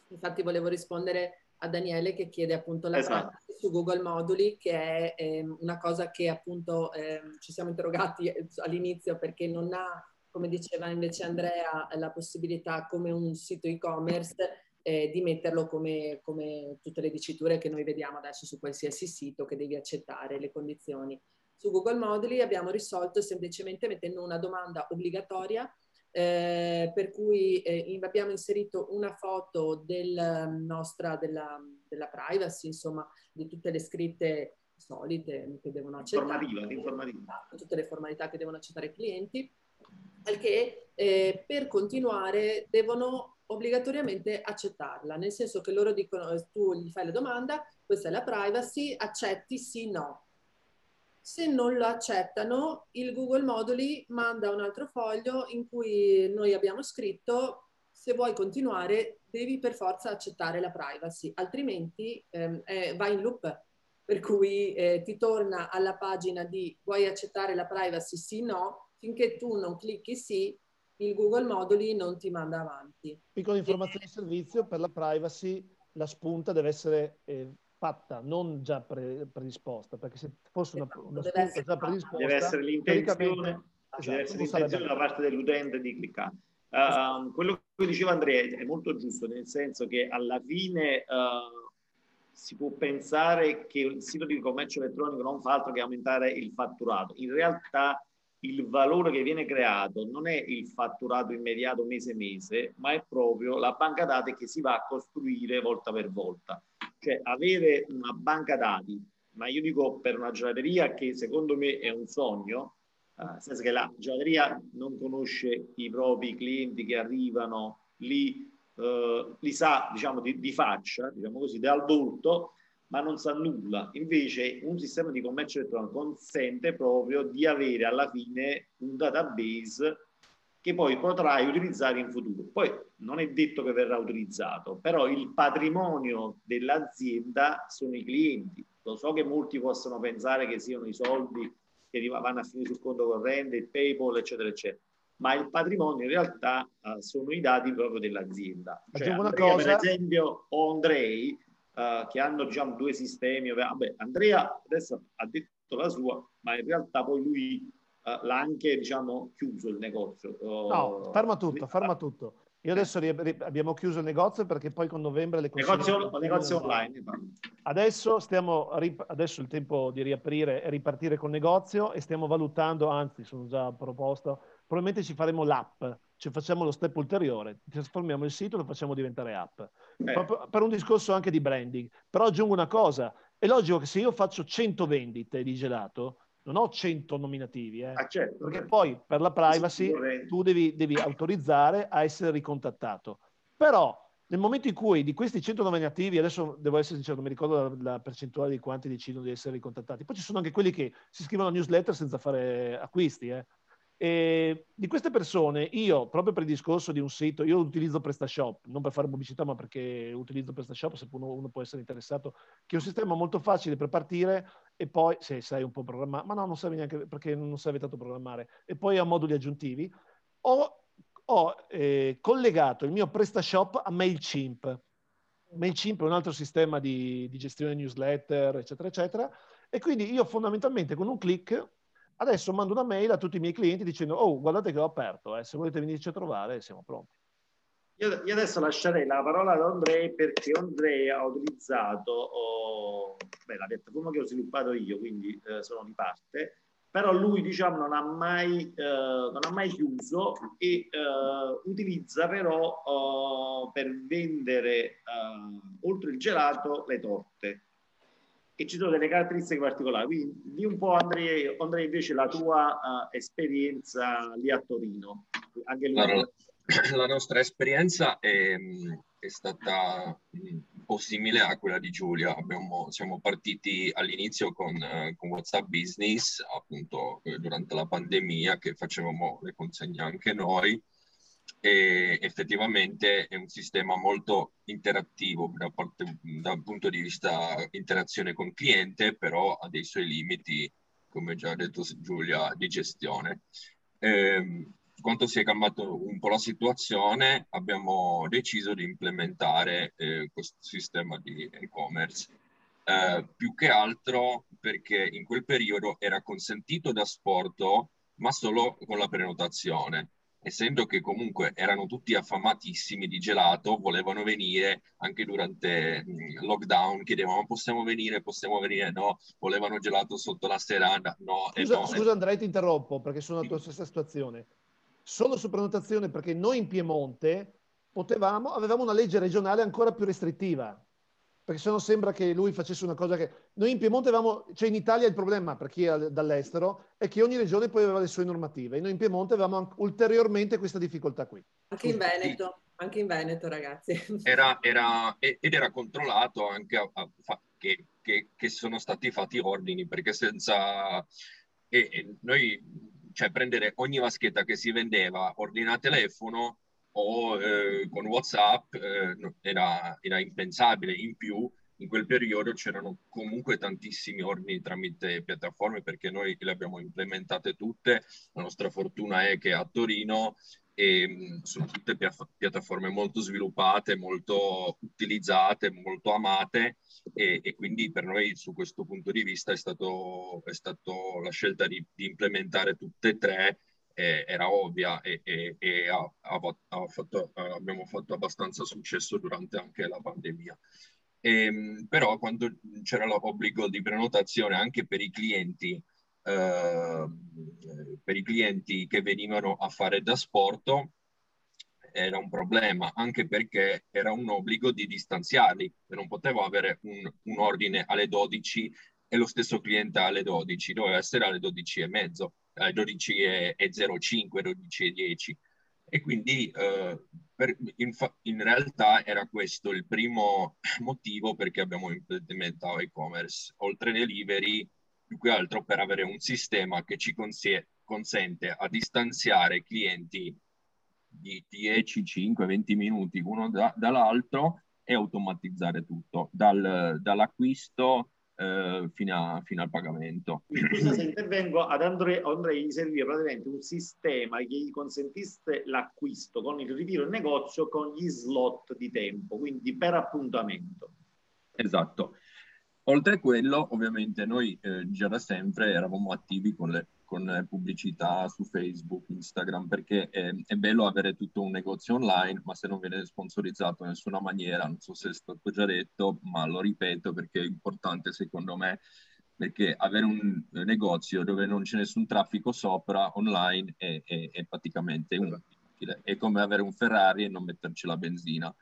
Infatti volevo rispondere a Daniele che chiede appunto la esatto. su Google Moduli, che è eh, una cosa che appunto eh, ci siamo interrogati all'inizio perché non ha, come diceva invece Andrea, la possibilità come un sito e-commerce eh, di metterlo come, come tutte le diciture che noi vediamo adesso su qualsiasi sito che devi accettare le condizioni. Su Google Moduli abbiamo risolto semplicemente mettendo una domanda obbligatoria eh, per cui eh, abbiamo inserito una foto del nostra, della, della, privacy, insomma, di tutte le scritte solite che devono accettare.
Informativa, informativa.
Tutte le formalità che devono accettare i clienti, perché eh, per continuare devono obbligatoriamente accettarla, nel senso che loro dicono, tu gli fai la domanda, questa è la privacy, accetti sì, no se non lo accettano, il Google Moduli manda un altro foglio in cui noi abbiamo scritto se vuoi continuare devi per forza accettare la privacy, altrimenti ehm, eh, va in loop, per cui eh, ti torna alla pagina di vuoi accettare la privacy? Sì no, finché tu non clicchi sì, il Google Moduli non ti manda avanti.
Piccola informazione di servizio, per la privacy la spunta deve essere eh, fatta, non già pre- predisposta, perché se fosse una, esatto, una spunta già predisposta...
Deve essere l'intenzione, esatto, deve essere l'intenzione da parte dell'utente di cliccare. Uh, quello che diceva Andrea è molto giusto, nel senso che alla fine uh, si può pensare che il sito di commercio elettronico non fa altro che aumentare il fatturato. In realtà il valore che viene creato non è il fatturato immediato mese mese, ma è proprio la banca dati che si va a costruire volta per volta. Cioè avere una banca dati, ma io dico per una gelateria che secondo me è un sogno, eh, nel senso che la gelateria non conosce i propri clienti che arrivano lì, eh, li sa diciamo di, di faccia, diciamo così, dal volto, ma non sa nulla. Invece un sistema di commercio elettronico consente proprio di avere alla fine un database che poi potrai utilizzare in futuro. Poi non è detto che verrà utilizzato, però il patrimonio dell'azienda sono i clienti. Lo so che molti possono pensare che siano i soldi che vanno a finire sul conto corrente, il PayPal, eccetera, eccetera. Ma il patrimonio in realtà uh, sono i dati proprio dell'azienda. Cioè, Andrea, cosa... Per esempio, o Andrei, uh, che hanno diciamo, due sistemi. Vabbè, Andrea adesso ha detto la sua, ma in realtà poi lui uh, l'ha anche diciamo, chiuso il negozio.
no, ferma tutto, ferma tutto. Io adesso abbiamo chiuso il negozio perché poi con novembre le
cose... Negozio, negozio online.
Adesso, stiamo, adesso è il tempo di riaprire e ripartire col negozio e stiamo valutando, anzi sono già proposto, probabilmente ci faremo l'app, ci facciamo lo step ulteriore, trasformiamo il sito e lo facciamo diventare app. Eh. Per un discorso anche di branding. Però aggiungo una cosa, è logico che se io faccio 100 vendite di gelato, non ho 100 nominativi, eh? ah, certo, perché certo. poi per la privacy tu devi, devi, autorizzare a essere ricontattato. Però Nel momento in cui di questi 109 attivi, adesso devo essere sincero, non mi ricordo la, la, percentuale di quanti decidono di essere ricontattati, poi ci sono anche quelli che si scrivono a newsletter senza fare acquisti. Eh. E di queste persone, io, proprio per il discorso di un sito, io utilizzo PrestaShop, non per fare pubblicità, ma perché utilizzo PrestaShop, se uno, uno può essere interessato, che è un sistema molto facile per partire e poi, se sai un po' programmare, ma no, non serve neanche perché non serve tanto programmare, e poi ha moduli aggiuntivi. Ho ho eh, collegato il mio PrestaShop a MailChimp. MailChimp è un altro sistema di, di, gestione newsletter, eccetera, eccetera. E quindi io fondamentalmente con un clic adesso mando una mail a tutti i miei clienti dicendo oh, guardate che ho aperto, eh, se volete venirci a trovare siamo pronti.
Io, io adesso lascerei la parola ad Andrei perché Andrei ha utilizzato oh, beh, la piattaforma che ho sviluppato io, quindi eh, sono di parte, però lui diciamo non ha mai, eh, non ha mai chiuso e eh, utilizza però eh, per vendere eh, oltre il gelato le torte. E ci sono delle caratteristiche particolari. Quindi di un po' Andrea, Andrea invece la tua eh, esperienza lì a Torino.
Anche lui... la, la nostra esperienza è, è stata po' simile a quella di Giulia. Abbiamo, siamo partiti all'inizio con, eh, con WhatsApp Business, appunto eh, durante la pandemia, che facevamo le consegne anche noi. E effettivamente è un sistema molto interattivo da parte, dal punto di vista interazione con cliente, però ha dei suoi limiti, come già detto Giulia, di gestione. Eh, quanto si è cambiato un po' la situazione, abbiamo deciso di implementare eh, questo sistema di e-commerce. Eh, più che altro perché in quel periodo era consentito da sporto, ma solo con la prenotazione. Essendo che comunque erano tutti affamatissimi di gelato, volevano venire anche durante il lockdown, chiedevano possiamo venire, possiamo venire, no, volevano gelato sotto la serata, no.
Scusa,
no,
scusa Andrea, ti interrompo perché sono nella tua stessa situazione solo su prenotazione perché noi in Piemonte potevamo, avevamo una legge regionale ancora più restrittiva. Perché se no sembra che lui facesse una cosa che... Noi in Piemonte avevamo, cioè in Italia il problema per chi è dall'estero è che ogni regione poi aveva le sue normative e noi in Piemonte avevamo ulteriormente questa difficoltà qui.
Anche in Veneto, anche in Veneto ragazzi.
Era, era, ed era controllato anche a, a, che, che, che, sono stati fatti ordini perché senza... E, e noi cioè prendere ogni vaschetta che si vendeva ordina telefono o eh, con WhatsApp eh, era, era, impensabile. In più, in quel periodo c'erano comunque tantissimi ordini tramite piattaforme perché noi le abbiamo implementate tutte. La nostra fortuna è che a Torino e sono tutte piattaforme molto sviluppate, molto utilizzate, molto amate e, e, quindi per noi su questo punto di vista è stato la scelta di, di, implementare tutte e tre eh, era ovvia e, e, e ha, ha fatto, abbiamo fatto abbastanza successo durante anche la pandemia. E, ehm, però quando c'era l'obbligo di prenotazione anche per i clienti eh, per i clienti che venivano a fare da sport era un problema anche perché era un obbligo di distanziarli non potevo avere un, un ordine alle 12 e lo stesso cliente alle 12 doveva essere alle 12 e mezzo alle 12 e, e 05 12 e 10 e quindi eh, per, in, in, realtà era questo il primo motivo perché abbiamo implementato e-commerce. Oltre delivery più che altro per avere un sistema che ci consie- consente a distanziare clienti di 10, 5, 20 minuti uno da, dall'altro e automatizzare tutto, dal, dall'acquisto eh, fino, a, fino, al pagamento.
Scusa se intervengo, ad Andrea, Andrea gli serviva praticamente un sistema che gli consentisse l'acquisto con il ritiro in negozio con gli slot di tempo, quindi per appuntamento.
Esatto. Oltre a quello, ovviamente, noi eh, già da sempre eravamo attivi con le, con le pubblicità su Facebook, Instagram, perché è, è, bello avere tutto un negozio online, ma se non viene sponsorizzato in nessuna maniera, non so se è stato già detto, ma lo ripeto perché è importante secondo me, perché avere un negozio dove non c'è nessun traffico sopra online è, è, è praticamente inutile. È come avere un Ferrari e non metterci la benzina.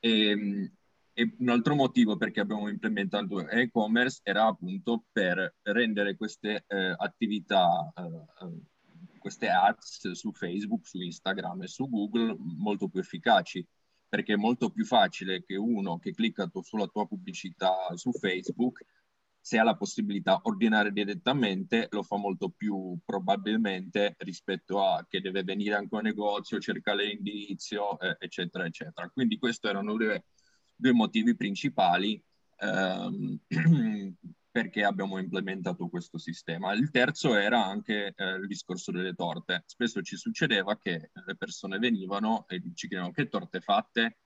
E, ehm, e un altro motivo perché abbiamo implementato e-commerce era appunto per rendere queste eh, attività, eh, eh, queste ads su Facebook, su Instagram e su Google molto più efficaci. perché è molto più facile che uno che clicca sulla tua pubblicità su Facebook, se ha la possibilità di ordinare direttamente, lo fa molto più probabilmente rispetto a che deve venire anche un negozio, cercare l'indirizzo, eh, eccetera, eccetera. Quindi questi erano due, due motivi principali ehm, perché abbiamo implementato questo sistema. Il terzo era anche eh, il discorso delle torte. Spesso ci succedeva che le persone venivano e ci chiedevano che torte fatte,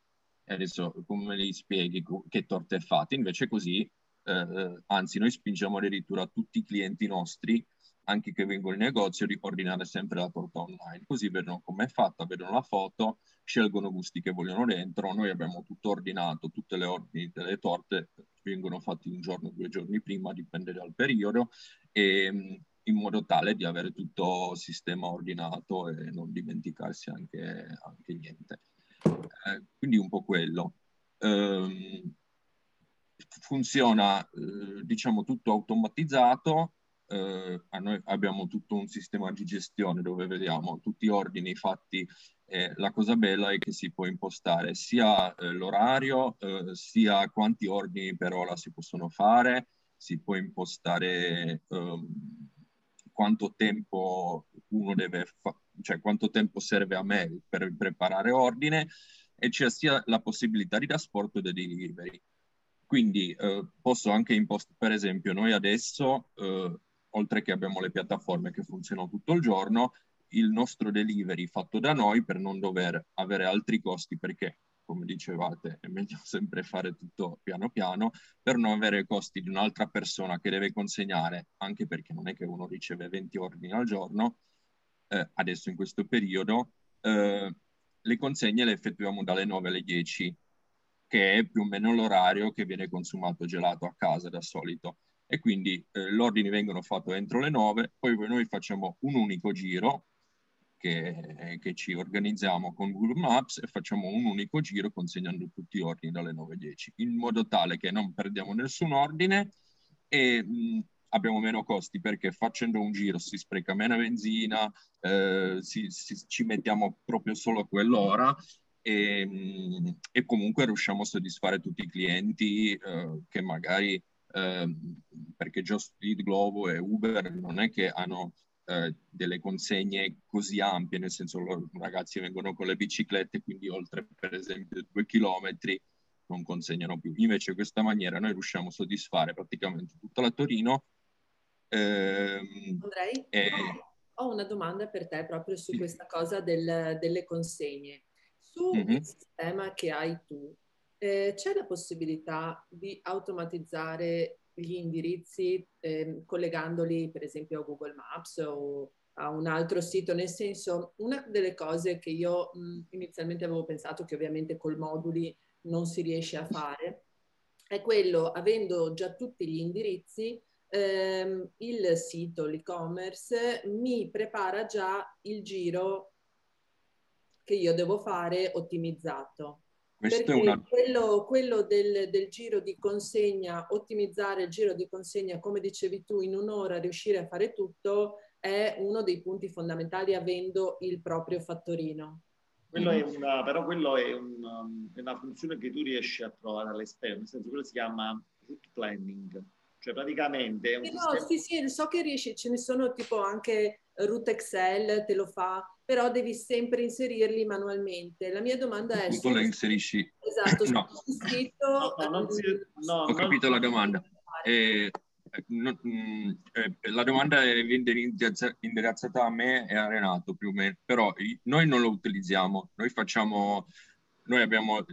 e adesso come li spieghi che torte fatte? Invece così, eh, anzi noi spingiamo addirittura tutti i clienti nostri anche che vengono in negozio, di ordinare sempre la torta online. Così vedono com'è fatta, vedono la foto, scelgono gusti che vogliono dentro. Noi abbiamo tutto ordinato, tutte le ordini delle torte vengono fatti un giorno, due giorni prima, dipende dal periodo, e, mm, in modo tale di avere tutto sistema ordinato e non dimenticarsi anche, anche niente. Eh, quindi un po' quello. Eh, funziona, eh, diciamo, tutto automatizzato, eh, noi abbiamo tutto un sistema di gestione dove vediamo tutti gli ordini fatti. Eh, la cosa bella è che si può impostare sia eh, l'orario, eh, sia quanti ordini per ora si possono fare, si può impostare ehm, quanto tempo uno deve fare, cioè quanto tempo serve a me per preparare ordine e c'è sia la possibilità di trasporto di delivery. Quindi eh, posso anche impostare, per esempio, noi adesso eh, oltre che abbiamo le piattaforme che funzionano tutto il giorno, il nostro delivery fatto da noi per non dover avere altri costi perché come dicevate, è meglio sempre fare tutto piano piano per non avere costi di un'altra persona che deve consegnare, anche perché non è che uno riceve 20 ordini al giorno, eh, adesso in questo periodo, eh, le consegne le effettuiamo dalle 9 alle 10, che è più o meno l'orario che viene consumato gelato a casa da solito e quindi eh, gli ordini vengono fatti entro le 9, poi noi facciamo un unico giro che, che, ci organizziamo con Google Maps e facciamo un unico giro consegnando tutti gli ordini dalle 9.10 in modo tale che non perdiamo nessun ordine e mh, abbiamo meno costi perché facendo un giro si spreca meno benzina, eh, si, si, ci mettiamo proprio solo a quell'ora e, mh, e, comunque riusciamo a soddisfare tutti i clienti eh, che magari perché Just Eat, Globo e Uber non è che hanno eh, delle consegne così ampie, nel senso loro ragazzi vengono con le biciclette, quindi oltre per esempio due chilometri non consegnano più. Invece questa maniera noi riusciamo a soddisfare praticamente tutta la Torino.
Ehm, Andrei, e... ho una domanda per te proprio su sì. questa cosa del, delle consegne. Su mm-hmm. il sistema che hai tu, eh, c'è la possibilità di automatizzare gli indirizzi eh, collegandoli per esempio a Google Maps o a un altro sito, nel senso una delle cose che io mh, inizialmente avevo pensato che ovviamente col moduli non si riesce a fare è quello, avendo già tutti gli indirizzi, ehm, il sito, l'e-commerce mi prepara già il giro che io devo fare ottimizzato. Questo Perché una... quello, quello del, del, giro di consegna, ottimizzare il giro di consegna, come dicevi tu, in un'ora riuscire a fare tutto è uno dei punti fondamentali avendo il proprio fattorino.
Quello è una, però quello è, un, è, una funzione che tu riesci a trovare all'esterno, nel senso quello si chiama route planning, cioè praticamente è un
sì, sistema... no, sì, sì, so che riesci, ce ne sono tipo anche route Excel, te lo fa, però devi sempre inserirli manualmente. La mia domanda è...
Tu lo inserisci...
Esatto, no. scritto...
No, no, si... no, Ho capito la domanda. Eh, no, mm, eh, la domanda è indirizzata a me e a Renato più o meno, però noi non lo utilizziamo, noi facciamo, noi abbiamo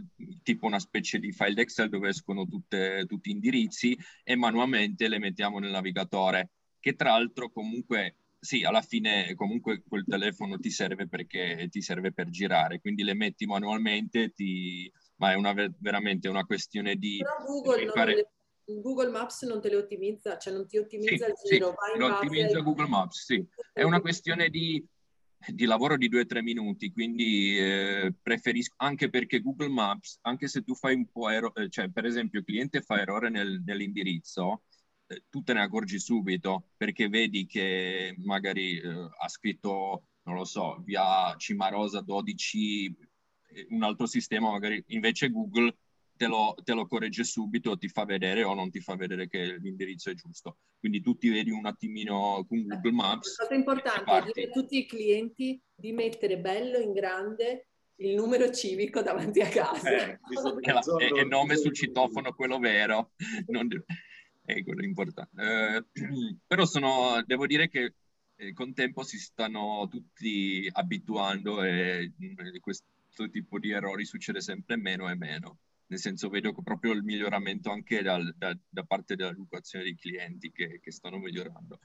tipo una specie di file Excel dove escono tutte, tutti gli indirizzi e manualmente le mettiamo nel navigatore, che tra l'altro comunque sì, alla fine comunque quel telefono ti serve perché ti serve per girare, quindi le metti manualmente, ti... ma è una, veramente una questione di...
Però Google, fare... le... Google Maps non te le ottimizza, cioè non ti ottimizza sì, il giro.
Sì, lo ottimizza. Google Maps, sì. È una questione di, di lavoro di due o tre minuti, quindi eh, preferisco, anche perché Google Maps, anche se tu fai un po' errore, cioè per esempio il cliente fa errore nel, nell'indirizzo, eh, tu te ne accorgi subito perché vedi che magari eh, ha scritto, non lo so, via Cimarosa 12 un altro sistema, magari invece Google te lo, te lo, corregge subito, ti fa vedere o non ti fa vedere che l'indirizzo è giusto. Quindi tu ti vedi un attimino con Google Maps.
La cosa importante è dire a tutti i clienti di mettere bello in grande il numero civico davanti a casa. Eh,
e il nome sul citofono, quello vero. Non, è quello importante. Eh, però sono, devo dire che eh, con tempo si stanno tutti abituando e, e questo tipo di errori succede sempre meno e meno nel senso vedo proprio il miglioramento anche dal, da, da, parte dell'educazione dei clienti che, che stanno migliorando.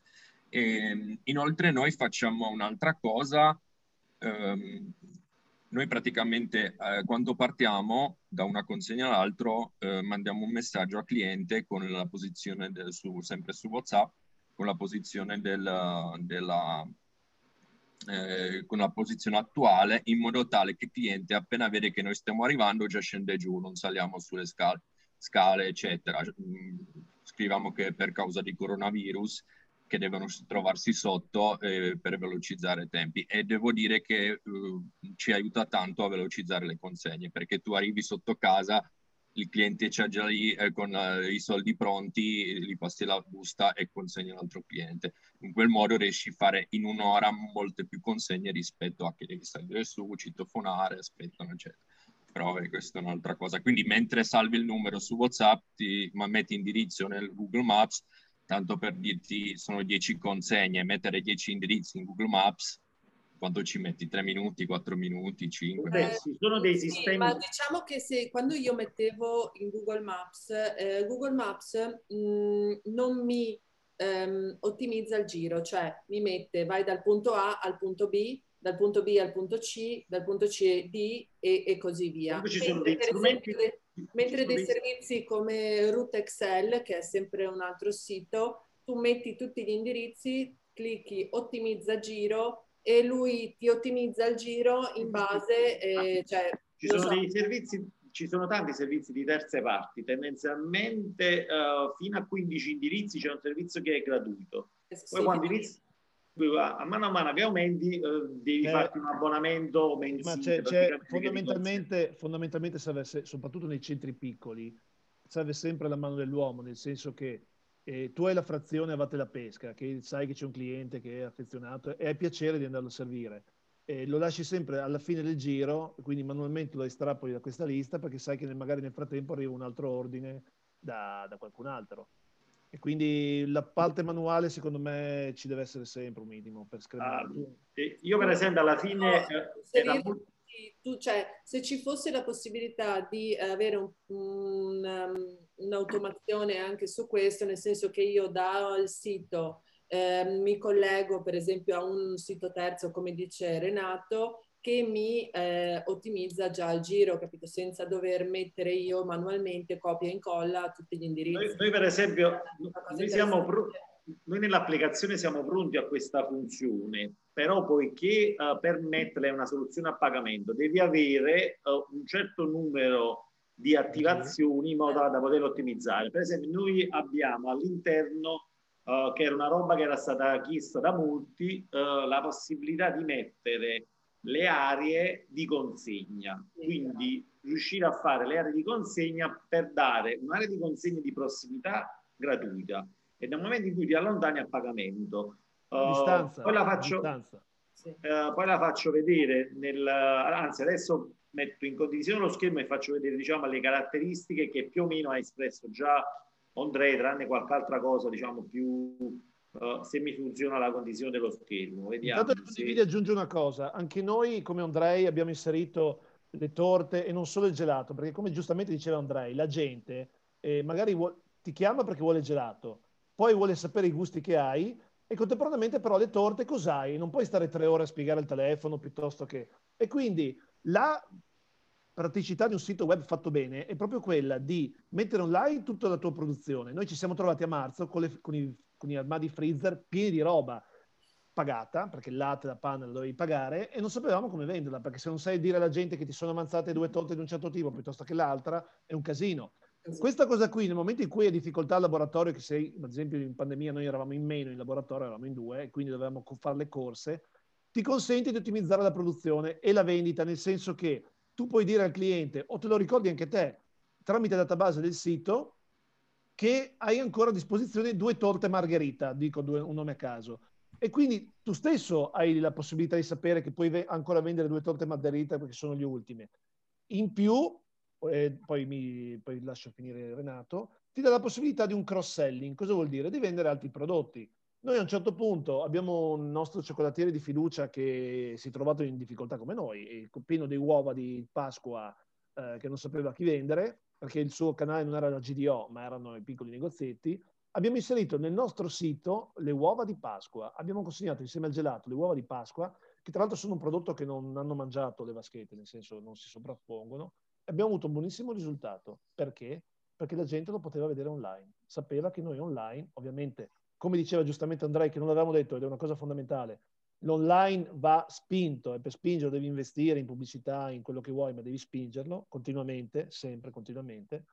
E, ehm, inoltre noi facciamo un'altra cosa, ehm, noi praticamente eh, quando partiamo da una consegna all'altra eh, mandiamo un messaggio al cliente con la posizione del, su, sempre su WhatsApp, con la posizione del, della, eh, con la posizione attuale in modo tale che il cliente appena vede che noi stiamo arrivando già scende giù, non saliamo sulle scale, scale eccetera. Mm, scriviamo che per causa di coronavirus che devono trovarsi sotto eh, per velocizzare i tempi e devo dire che eh, ci aiuta tanto a velocizzare le consegne perché tu arrivi sotto casa il cliente c'è già lì eh, con uh, i soldi pronti, gli passi la busta e consegni all'altro cliente. In quel modo riesci a fare in un'ora molte più consegne rispetto a che devi salire su, citofonare, aspettano, eccetera. Però eh, questa è un'altra cosa. Quindi mentre salvi il numero su WhatsApp, ti ma metti indirizzo nel Google Maps, tanto per dirti sono 10 consegne, mettere 10 indirizzi in Google Maps quanto ci metti? Tre minuti, quattro minuti, cinque?
Beh, ci sono dei sistemi. Sì,
ma diciamo che se quando io mettevo in Google Maps, eh, Google Maps mh, mm, non mi ehm, ottimizza il giro, cioè mi mette vai dal punto A al punto B, dal punto B al punto C, dal punto C a D e, e così via.
Ci sono mentre, dei strumenti...
esempio, mentre dei servizi come Route Excel, che è sempre un altro sito, tu metti tutti gli indirizzi, clicchi ottimizza giro e lui ti ottimizza il giro in base, eh, cioè,
ci sono so. dei servizi, ci sono tanti servizi di terze parti, tendenzialmente uh, fino a 15 indirizzi c'è un servizio che è gratuito. Eh, Poi quando inizi, a mano a mano che aumenti uh, devi eh, farti un abbonamento mensile.
Ma c'è, c'è fondamentalmente, fondamentalmente serve, soprattutto nei centri piccoli, serve sempre la mano dell'uomo, nel senso che e tu hai la frazione a Vatte la Pesca, che sai che c'è un cliente che è affezionato e hai piacere di andarlo a servire. E lo lasci sempre alla fine del giro, quindi manualmente lo estrapoli da questa lista perché sai che magari nel frattempo arriva un altro ordine da, da qualcun altro. E quindi la parte manuale secondo me ci deve essere sempre un minimo per scrivere. Ah,
io per esempio alla fine...
No, tu, cioè, se ci fosse la possibilità di avere un, un, um, un'automazione anche su questo, nel senso che io dal sito eh, mi collego per esempio a un sito terzo, come dice Renato, che mi eh, ottimizza già il giro, capito? Senza dover mettere io manualmente copia e incolla tutti gli indirizzi.
Noi, noi per esempio, noi siamo noi nell'applicazione siamo pronti a questa funzione, però poiché uh, per mettere una soluzione a pagamento devi avere uh, un certo numero di attivazioni in modo da poterlo ottimizzare. Per esempio, noi abbiamo all'interno, uh, che era una roba che era stata chiesta da molti, la possibilità di mettere le aree di consegna. Quindi riuscire a fare le aree di consegna per dare un'area di consegna di prossimità gratuita e nel momento in cui ti allontani a pagamento.
Uh, distanza,
poi, la faccio, sì. uh, poi la faccio vedere, nel, anzi adesso metto in condivisione lo schermo e faccio vedere diciamo, le caratteristiche che più o meno ha espresso già Andrei, tranne qualche altra cosa diciamo più uh, se mi funziona la condivisione dello schermo. Vediamo.
Intanto se... vi aggiungo una cosa, anche noi come Andrei abbiamo inserito le torte e non solo il gelato, perché come giustamente diceva Andrei, la gente eh, magari vuol... ti chiama perché vuole gelato, poi vuole sapere i gusti che hai e contemporaneamente però le torte cos'hai? Non puoi stare tre ore a spiegare il telefono piuttosto che... E quindi la praticità di un sito web fatto bene è proprio quella di mettere online tutta la tua produzione. Noi ci siamo trovati a marzo con, le, con, i, con i armadi freezer pieni di roba pagata, perché il latte, la panna la dovevi pagare, e non sapevamo come venderla, perché se non sai dire alla gente che ti sono avanzate due torte di un certo tipo piuttosto che l'altra, è un casino. Questa cosa qui, nel momento in cui hai difficoltà al laboratorio, che sei, ad esempio in pandemia noi eravamo in meno in laboratorio, eravamo in due, e quindi dovevamo fare le corse, ti consente di ottimizzare la produzione e la vendita, nel senso che tu puoi dire al cliente, o te lo ricordi anche te, tramite database del sito, che hai ancora a disposizione due torte margherita, dico due, un nome a caso. E quindi tu stesso hai la possibilità di sapere che puoi ancora vendere due torte margherita perché sono le ultime. In più, eh, poi, mi, poi lascio finire Renato, ti dà la possibilità di un cross-selling. Cosa vuol dire? Di vendere altri prodotti. Noi a un certo punto abbiamo un nostro cioccolatiere di fiducia che si è trovato in difficoltà come noi, pieno di uova di Pasqua eh, che non sapeva chi vendere, perché il suo canale non era la GDO, ma erano i piccoli negozietti. Abbiamo inserito nel nostro sito le uova di Pasqua. Abbiamo consegnato insieme al gelato le uova di Pasqua, che tra l'altro sono un prodotto che non hanno mangiato le vaschette, nel senso non si sovrappongono. Abbiamo avuto un buonissimo risultato. Perché? Perché la gente lo poteva vedere online. Sapeva che noi online, ovviamente, come diceva giustamente Andrei, che non l'avevamo detto ed è una cosa fondamentale, l'online va spinto e per spingerlo devi investire in pubblicità, in quello che vuoi, ma devi spingerlo continuamente, sempre continuamente,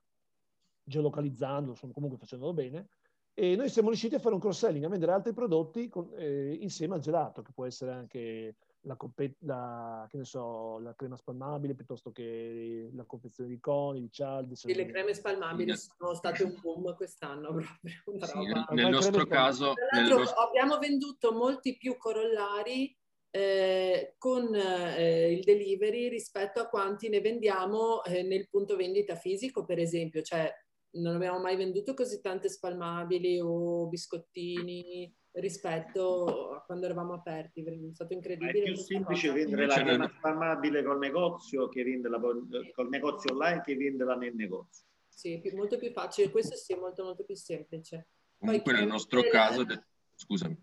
geolocalizzandolo, comunque facendolo bene. E noi siamo riusciti a fare un cross-selling, a vendere altri prodotti con, eh, insieme al gelato, che può essere anche la, la, so, la, crema spalmabile piuttosto che la confezione di coni, di cialde.
Sì, le creme spalmabili sì. sono state un boom quest'anno proprio.
Sì, nel nostro caso...
Nel nostro... Abbiamo venduto molti più corollari eh, con eh, il delivery rispetto a quanti ne vendiamo eh, nel punto vendita fisico, per esempio. Cioè, non abbiamo mai venduto così tante spalmabili o biscottini rispetto a quando eravamo aperti, è stato incredibile.
è più semplice cosa. vendere la crema spalmabile col negozio che venderla col negozio online che venderla nel negozio.
Sì, più, molto più facile, questo sì, è molto molto più semplice.
Comunque Poi, nel nostro caso, de... scusami.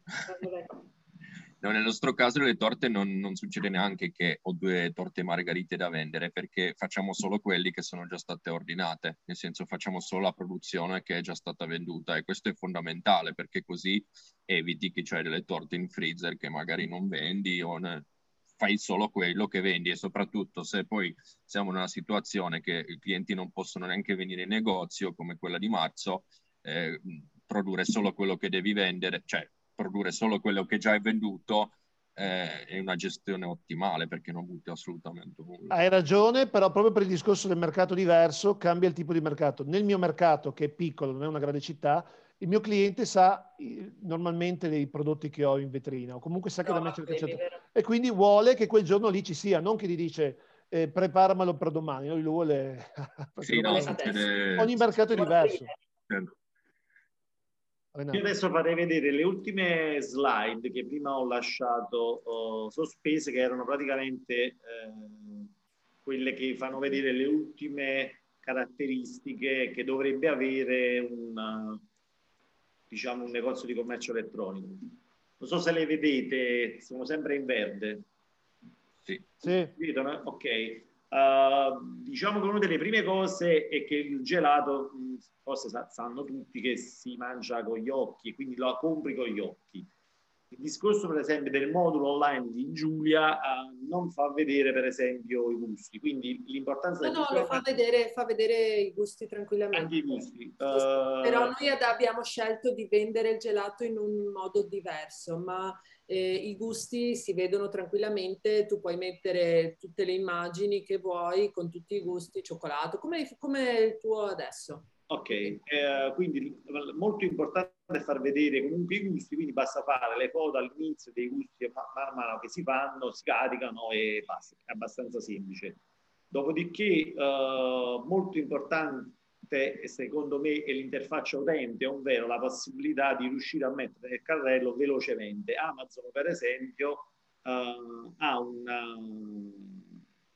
No, nel nostro caso le torte non, non, succede neanche che ho due torte margherite da vendere perché facciamo solo quelli che sono già state ordinate, nel senso facciamo solo la produzione che è già stata venduta e questo è fondamentale perché così eviti che c'hai delle torte in freezer che magari non vendi o ne, fai solo quello che vendi. E soprattutto se poi siamo in una situazione che i clienti non possono neanche venire in negozio come quella di marzo, eh, produrre solo quello che devi vendere, cioè produrre solo quello che già è venduto eh, è una gestione ottimale perché non butti assolutamente nulla.
Hai ragione, però proprio per il discorso del mercato diverso cambia il tipo di mercato. Nel mio mercato, che è piccolo, non è una grande città, il mio cliente sa normalmente dei prodotti che ho in vetrina o comunque sa che no, da me cerca certo. e quindi vuole che quel giorno lì ci sia, non che gli dice eh, preparamelo per domani, lui lo vuole
sì, no,
ogni mercato è diverso.
Certo. Io adesso farei vedere le ultime slide che prima ho lasciato uh, sospese, che erano praticamente eh, quelle che fanno vedere le ultime caratteristiche che dovrebbe avere un, diciamo, un negozio di commercio elettronico. Non so se le vedete, siamo sempre in verde.
Sì.
sì. Vedono? Ok. Uh, diciamo che una delle prime cose è che il gelato, forse sanno tutti che si mangia con gli occhi, quindi lo compri con gli occhi. Il discorso, per esempio, del modulo online di Giulia uh, non fa vedere, per esempio, i gusti. Quindi l'importanza...
No, no, lo fa vedere, fa vedere i gusti tranquillamente.
Anche i gusti.
Uh... Però noi abbiamo scelto di vendere il gelato in un modo diverso, ma eh, i gusti si vedono tranquillamente, tu puoi mettere tutte le immagini che vuoi con tutti i gusti, cioccolato, come, come il tuo adesso.
Ok, eh, quindi molto importante far vedere comunque i gusti, quindi basta fare le foto all'inizio dei gusti man mano che si fanno, si caricano e basta, è abbastanza semplice. Dopodiché eh, molto importante secondo me è l'interfaccia utente, ovvero la possibilità di riuscire a mettere nel carrello velocemente. Amazon per esempio uh, ha, una,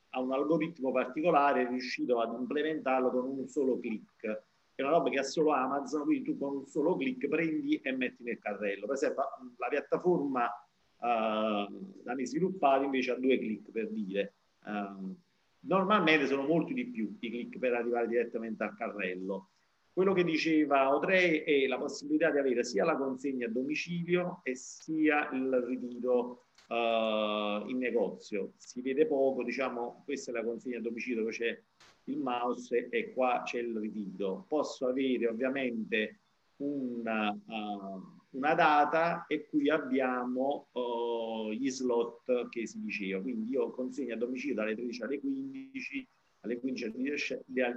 ha, un algoritmo particolare riuscito ad implementarlo con un solo clic. È una roba che ha solo Amazon, quindi tu con un solo clic prendi e metti nel carrello. Per esempio la piattaforma uh, da me sviluppata invece ha due clic per dire. Uh, Normalmente sono molti di più i click per arrivare direttamente al carrello. Quello che diceva Otrei è la possibilità di avere sia la consegna a domicilio e sia il ritiro uh, in negozio. Si vede poco, diciamo, questa è la consegna a domicilio dove c'è il mouse e qua c'è il ritiro. Posso avere ovviamente una, uh, una data e qui abbiamo uh, gli slot che si diceva. Quindi io consegno a domicilio dalle 13 alle 15, alle 15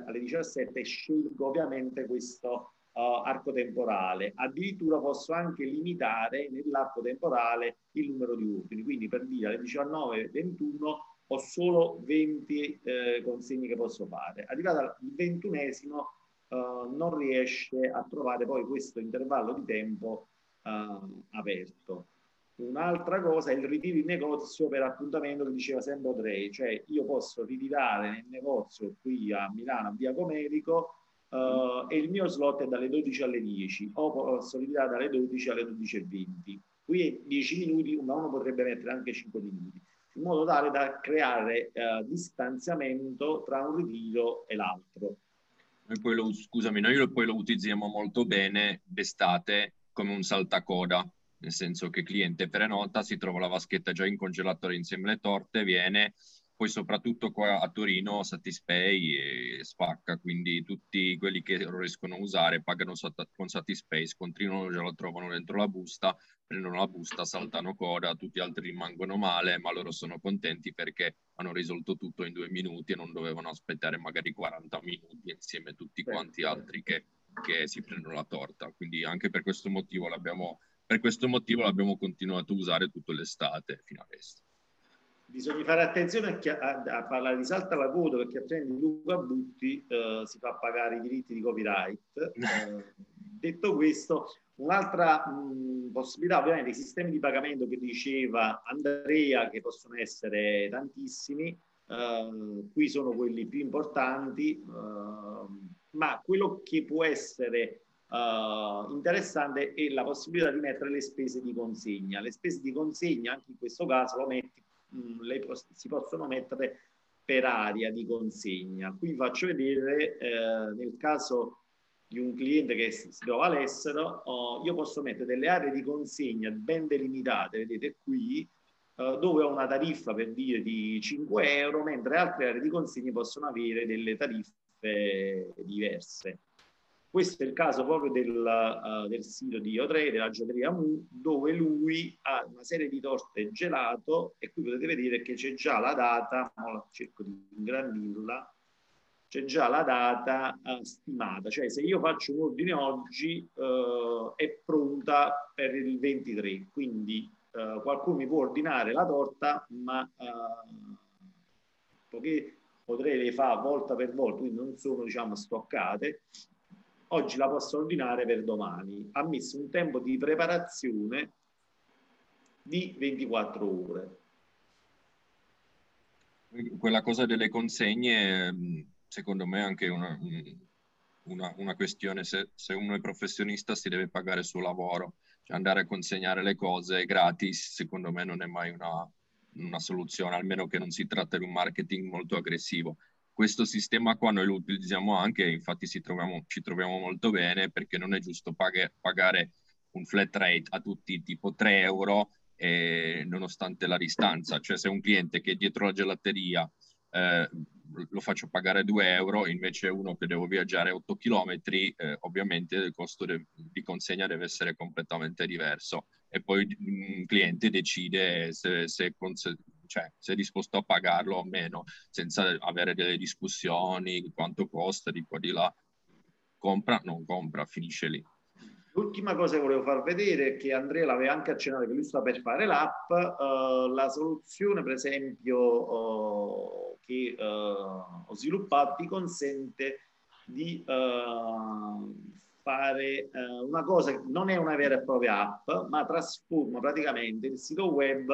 alle 17 e scelgo ovviamente questo uh, arco temporale. Addirittura posso anche limitare nell'arco temporale il numero di ordini. Quindi per dire alle 19 21 ho solo 20 eh, consegne che posso fare. Arrivato al ventunesimo uh, non riesce a trovare poi questo intervallo di tempo uh, aperto. Un'altra cosa è il ritiro in negozio per appuntamento che diceva sempre Odrei, cioè io posso ritirare nel negozio qui a Milano, a Via Comerico, uh, e il mio slot è dalle 12 alle 10, o posso ritirare dalle 12 alle 12.20. Qui è 10 minuti, ma uno potrebbe mettere anche 5 minuti, in modo tale da creare uh, distanziamento tra un ritiro e l'altro.
Noi lo, scusami, noi poi lo utilizziamo molto bene d'estate come un saltacoda, nel senso che il cliente prenota, si trova la vaschetta già in congelatore insieme alle torte, viene, poi soprattutto qua a Torino Satispay e spacca, quindi tutti quelli che lo riescono a usare pagano con Satispay, scontrino già lo trovano dentro la busta, prendono la busta, saltano coda, tutti gli altri rimangono male, ma loro sono contenti perché hanno risolto tutto in due minuti e non dovevano aspettare magari 40 minuti insieme a tutti quanti altri che, che si prendono la torta. Quindi anche per questo motivo l'abbiamo, per questo motivo l'abbiamo continuato a usare tutta l'estate fino adesso
bisogna fare attenzione a, a, a, parlare di salta la coda perché altrimenti Luca Butti eh, si fa pagare i diritti di copyright. Eh, detto questo, un'altra possibilità ovviamente i sistemi di pagamento che diceva Andrea che possono essere tantissimi, eh, qui sono quelli più importanti, eh, ma quello che può essere Uh, interessante è la possibilità di mettere le spese di consegna. Le spese di consegna, anche in questo caso, metti mh, le, si possono mettere per area di consegna. Qui faccio vedere eh, nel caso di un cliente che si, trova all'estero, oh, io posso mettere delle aree di consegna ben delimitate, vedete qui, eh, dove ho una tariffa per dire di 5 euro, mentre altre aree di consegna possono avere delle tariffe diverse. Questo è il caso proprio del, uh, del sito di Io3, della gelateria Mu, dove lui ha una serie di torte gelato e qui potete vedere che c'è già la data, cerco di ingrandirla, c'è già la data uh, stimata, cioè se io faccio un ordine oggi uh, è pronta per il 23, quindi qualcuno mi può ordinare la torta, ma poiché potrei le fare volta per volta, quindi non sono diciamo stoccate, oggi la posso ordinare per domani. Ha messo un tempo di preparazione di 24 ore.
Quella cosa delle consegne, secondo me, anche una, una, una questione. Se, se, uno è professionista, si deve pagare il suo lavoro. Cioè andare a consegnare le cose gratis, secondo me, non è mai una, una soluzione, almeno che non si tratta di un marketing molto aggressivo questo sistema qua noi lo utilizziamo anche, infatti troviamo, ci troviamo molto bene perché non è giusto pag- pagare un flat rate a tutti tipo 3 euro eh, nonostante la distanza, cioè se un cliente che è dietro la gelateria eh, lo faccio pagare 2 euro, invece uno che devo viaggiare 8 km, eh, ovviamente il costo de- di consegna deve essere completamente diverso e poi un cliente decide se, se, se, cioè, se è disposto a pagarlo o meno, senza avere delle discussioni, quanto costa, di qua di là. Compra, non compra, finisce lì.
L'ultima cosa che volevo far vedere è che Andrea l'aveva anche accennato che lui sta per fare l'app, uh, la soluzione per esempio uh, che uh, ho sviluppato ti consente di fare una cosa che non è una vera e propria app, ma trasforma praticamente il sito web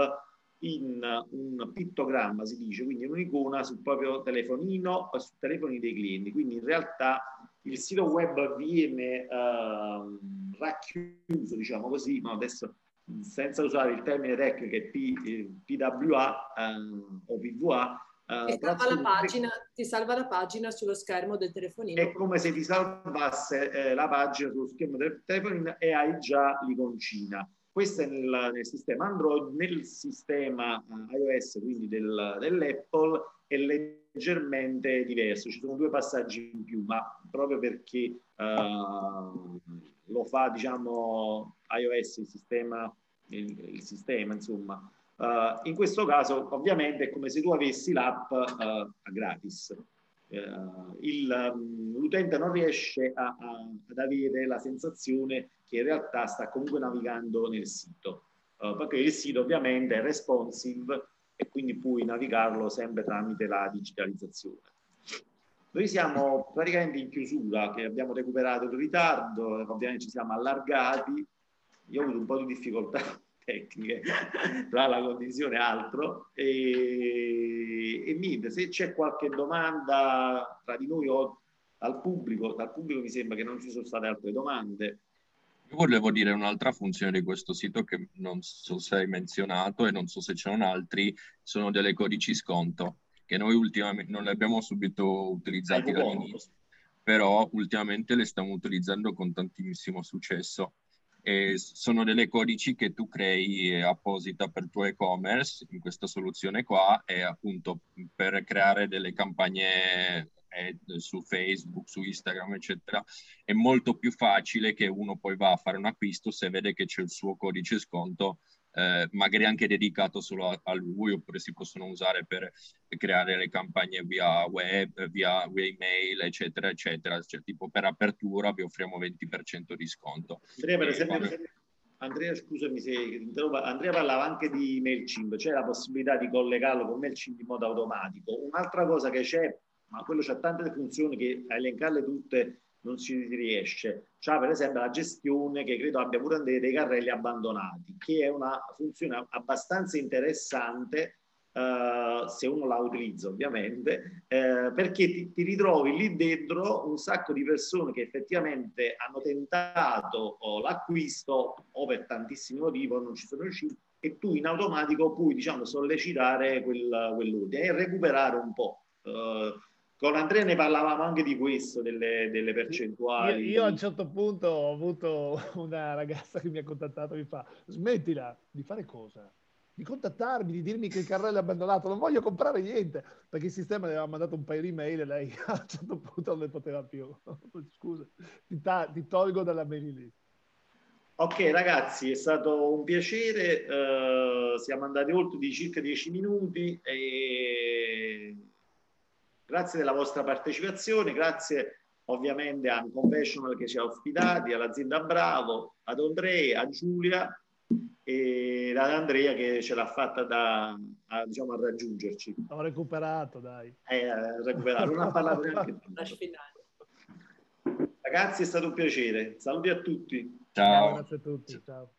in un pittogramma, si dice, quindi un'icona sul proprio telefonino o sui telefoni dei clienti. Quindi in realtà il sito web viene uh, racchiuso, diciamo così, ma adesso senza usare il termine tecnico che è P, PWA uh, ehm, o PVA,
Uh, ti, salva la pagina, ti salva la pagina sullo schermo del telefonino.
È come se ti salvasse eh, la pagina sullo schermo del telefonino e hai già l'iconcina. Questo è nel, nel sistema Android, nel sistema uh, iOS, quindi del, dell'Apple, è leggermente diverso. Ci sono due passaggi in più, ma proprio perché uh, lo fa diciamo iOS, il sistema, il, il sistema insomma. Uh, in questo caso ovviamente è come se tu avessi l'app uh, gratis. Uh, l'utente non riesce a, a, ad avere la sensazione che in realtà sta comunque navigando nel sito, perché il sito ovviamente è responsive e quindi puoi navigarlo sempre tramite la digitalizzazione. Noi siamo praticamente in chiusura, che abbiamo recuperato il ritardo, ovviamente ci siamo allargati. Io ho avuto un po' di difficoltà tecniche tra la condivisione e altro. E, e niente, se c'è qualche domanda tra di noi o al pubblico, dal pubblico mi sembra che non ci sono state altre domande.
Io volevo dire un'altra funzione di questo sito che non so se hai menzionato e non so se c'erano altri, sono delle codici sconto che noi ultimamente non le abbiamo subito utilizzati dall'inizio, però ultimamente le stiamo utilizzando con tantissimo successo. E sono delle codici che tu crei apposita per il tuo e-commerce. In questa soluzione qua e appunto per creare delle campagne su Facebook, su Instagram, eccetera, è molto più facile che uno poi va a fare un acquisto se vede che c'è il suo codice sconto eh, magari anche dedicato solo a, a, lui, oppure si possono usare per creare le campagne via web, via, via email, eccetera, eccetera. Cioè, tipo per apertura vi offriamo 20% di sconto.
Andrea, per esempio, quando... Andrea, scusami se interrompo, Andrea parlava anche di MailChimp, c'è la possibilità di collegarlo con MailChimp in modo automatico. Un'altra cosa che c'è, ma quello c'ha tante funzioni che a elencarle tutte non si riesce. C'ha per esempio la gestione che credo abbia pure dei carrelli abbandonati, che è una funzione abbastanza interessante Uh, se uno la utilizza ovviamente, uh, perché ti, ti, ritrovi lì dentro un sacco di persone che effettivamente hanno tentato oh, l'acquisto o per tantissimi motivi non ci sono riusciti e tu in automatico puoi diciamo sollecitare quel, quell'utile e recuperare un po'. Uh, con Andrea ne parlavamo anche di questo, delle, delle percentuali.
Io, io, a un certo punto ho avuto una ragazza che mi ha contattato e mi fa smettila di fare cosa? Di contattarmi, di dirmi che il carrello è abbandonato, non voglio comprare niente, perché il sistema le aveva mandato un paio di mail e lei a un certo punto non ne poteva più. Scusa, ti, ta- ti tolgo dalla mail list.
Ok ragazzi, è stato un piacere, uh, siamo andati oltre di circa dieci minuti e Grazie della vostra partecipazione, grazie ovviamente a Unconventional che ci ha ospitati, all'azienda Bravo, ad Andrea, a Giulia e ad Andrea che ce l'ha fatta da, a, diciamo, a raggiungerci.
Ho recuperato, dai.
Eh, recuperato, non ha parlato neanche Ragazzi, è stato un piacere. Saluti a tutti.
Ciao.
Grazie a tutti. Ciao.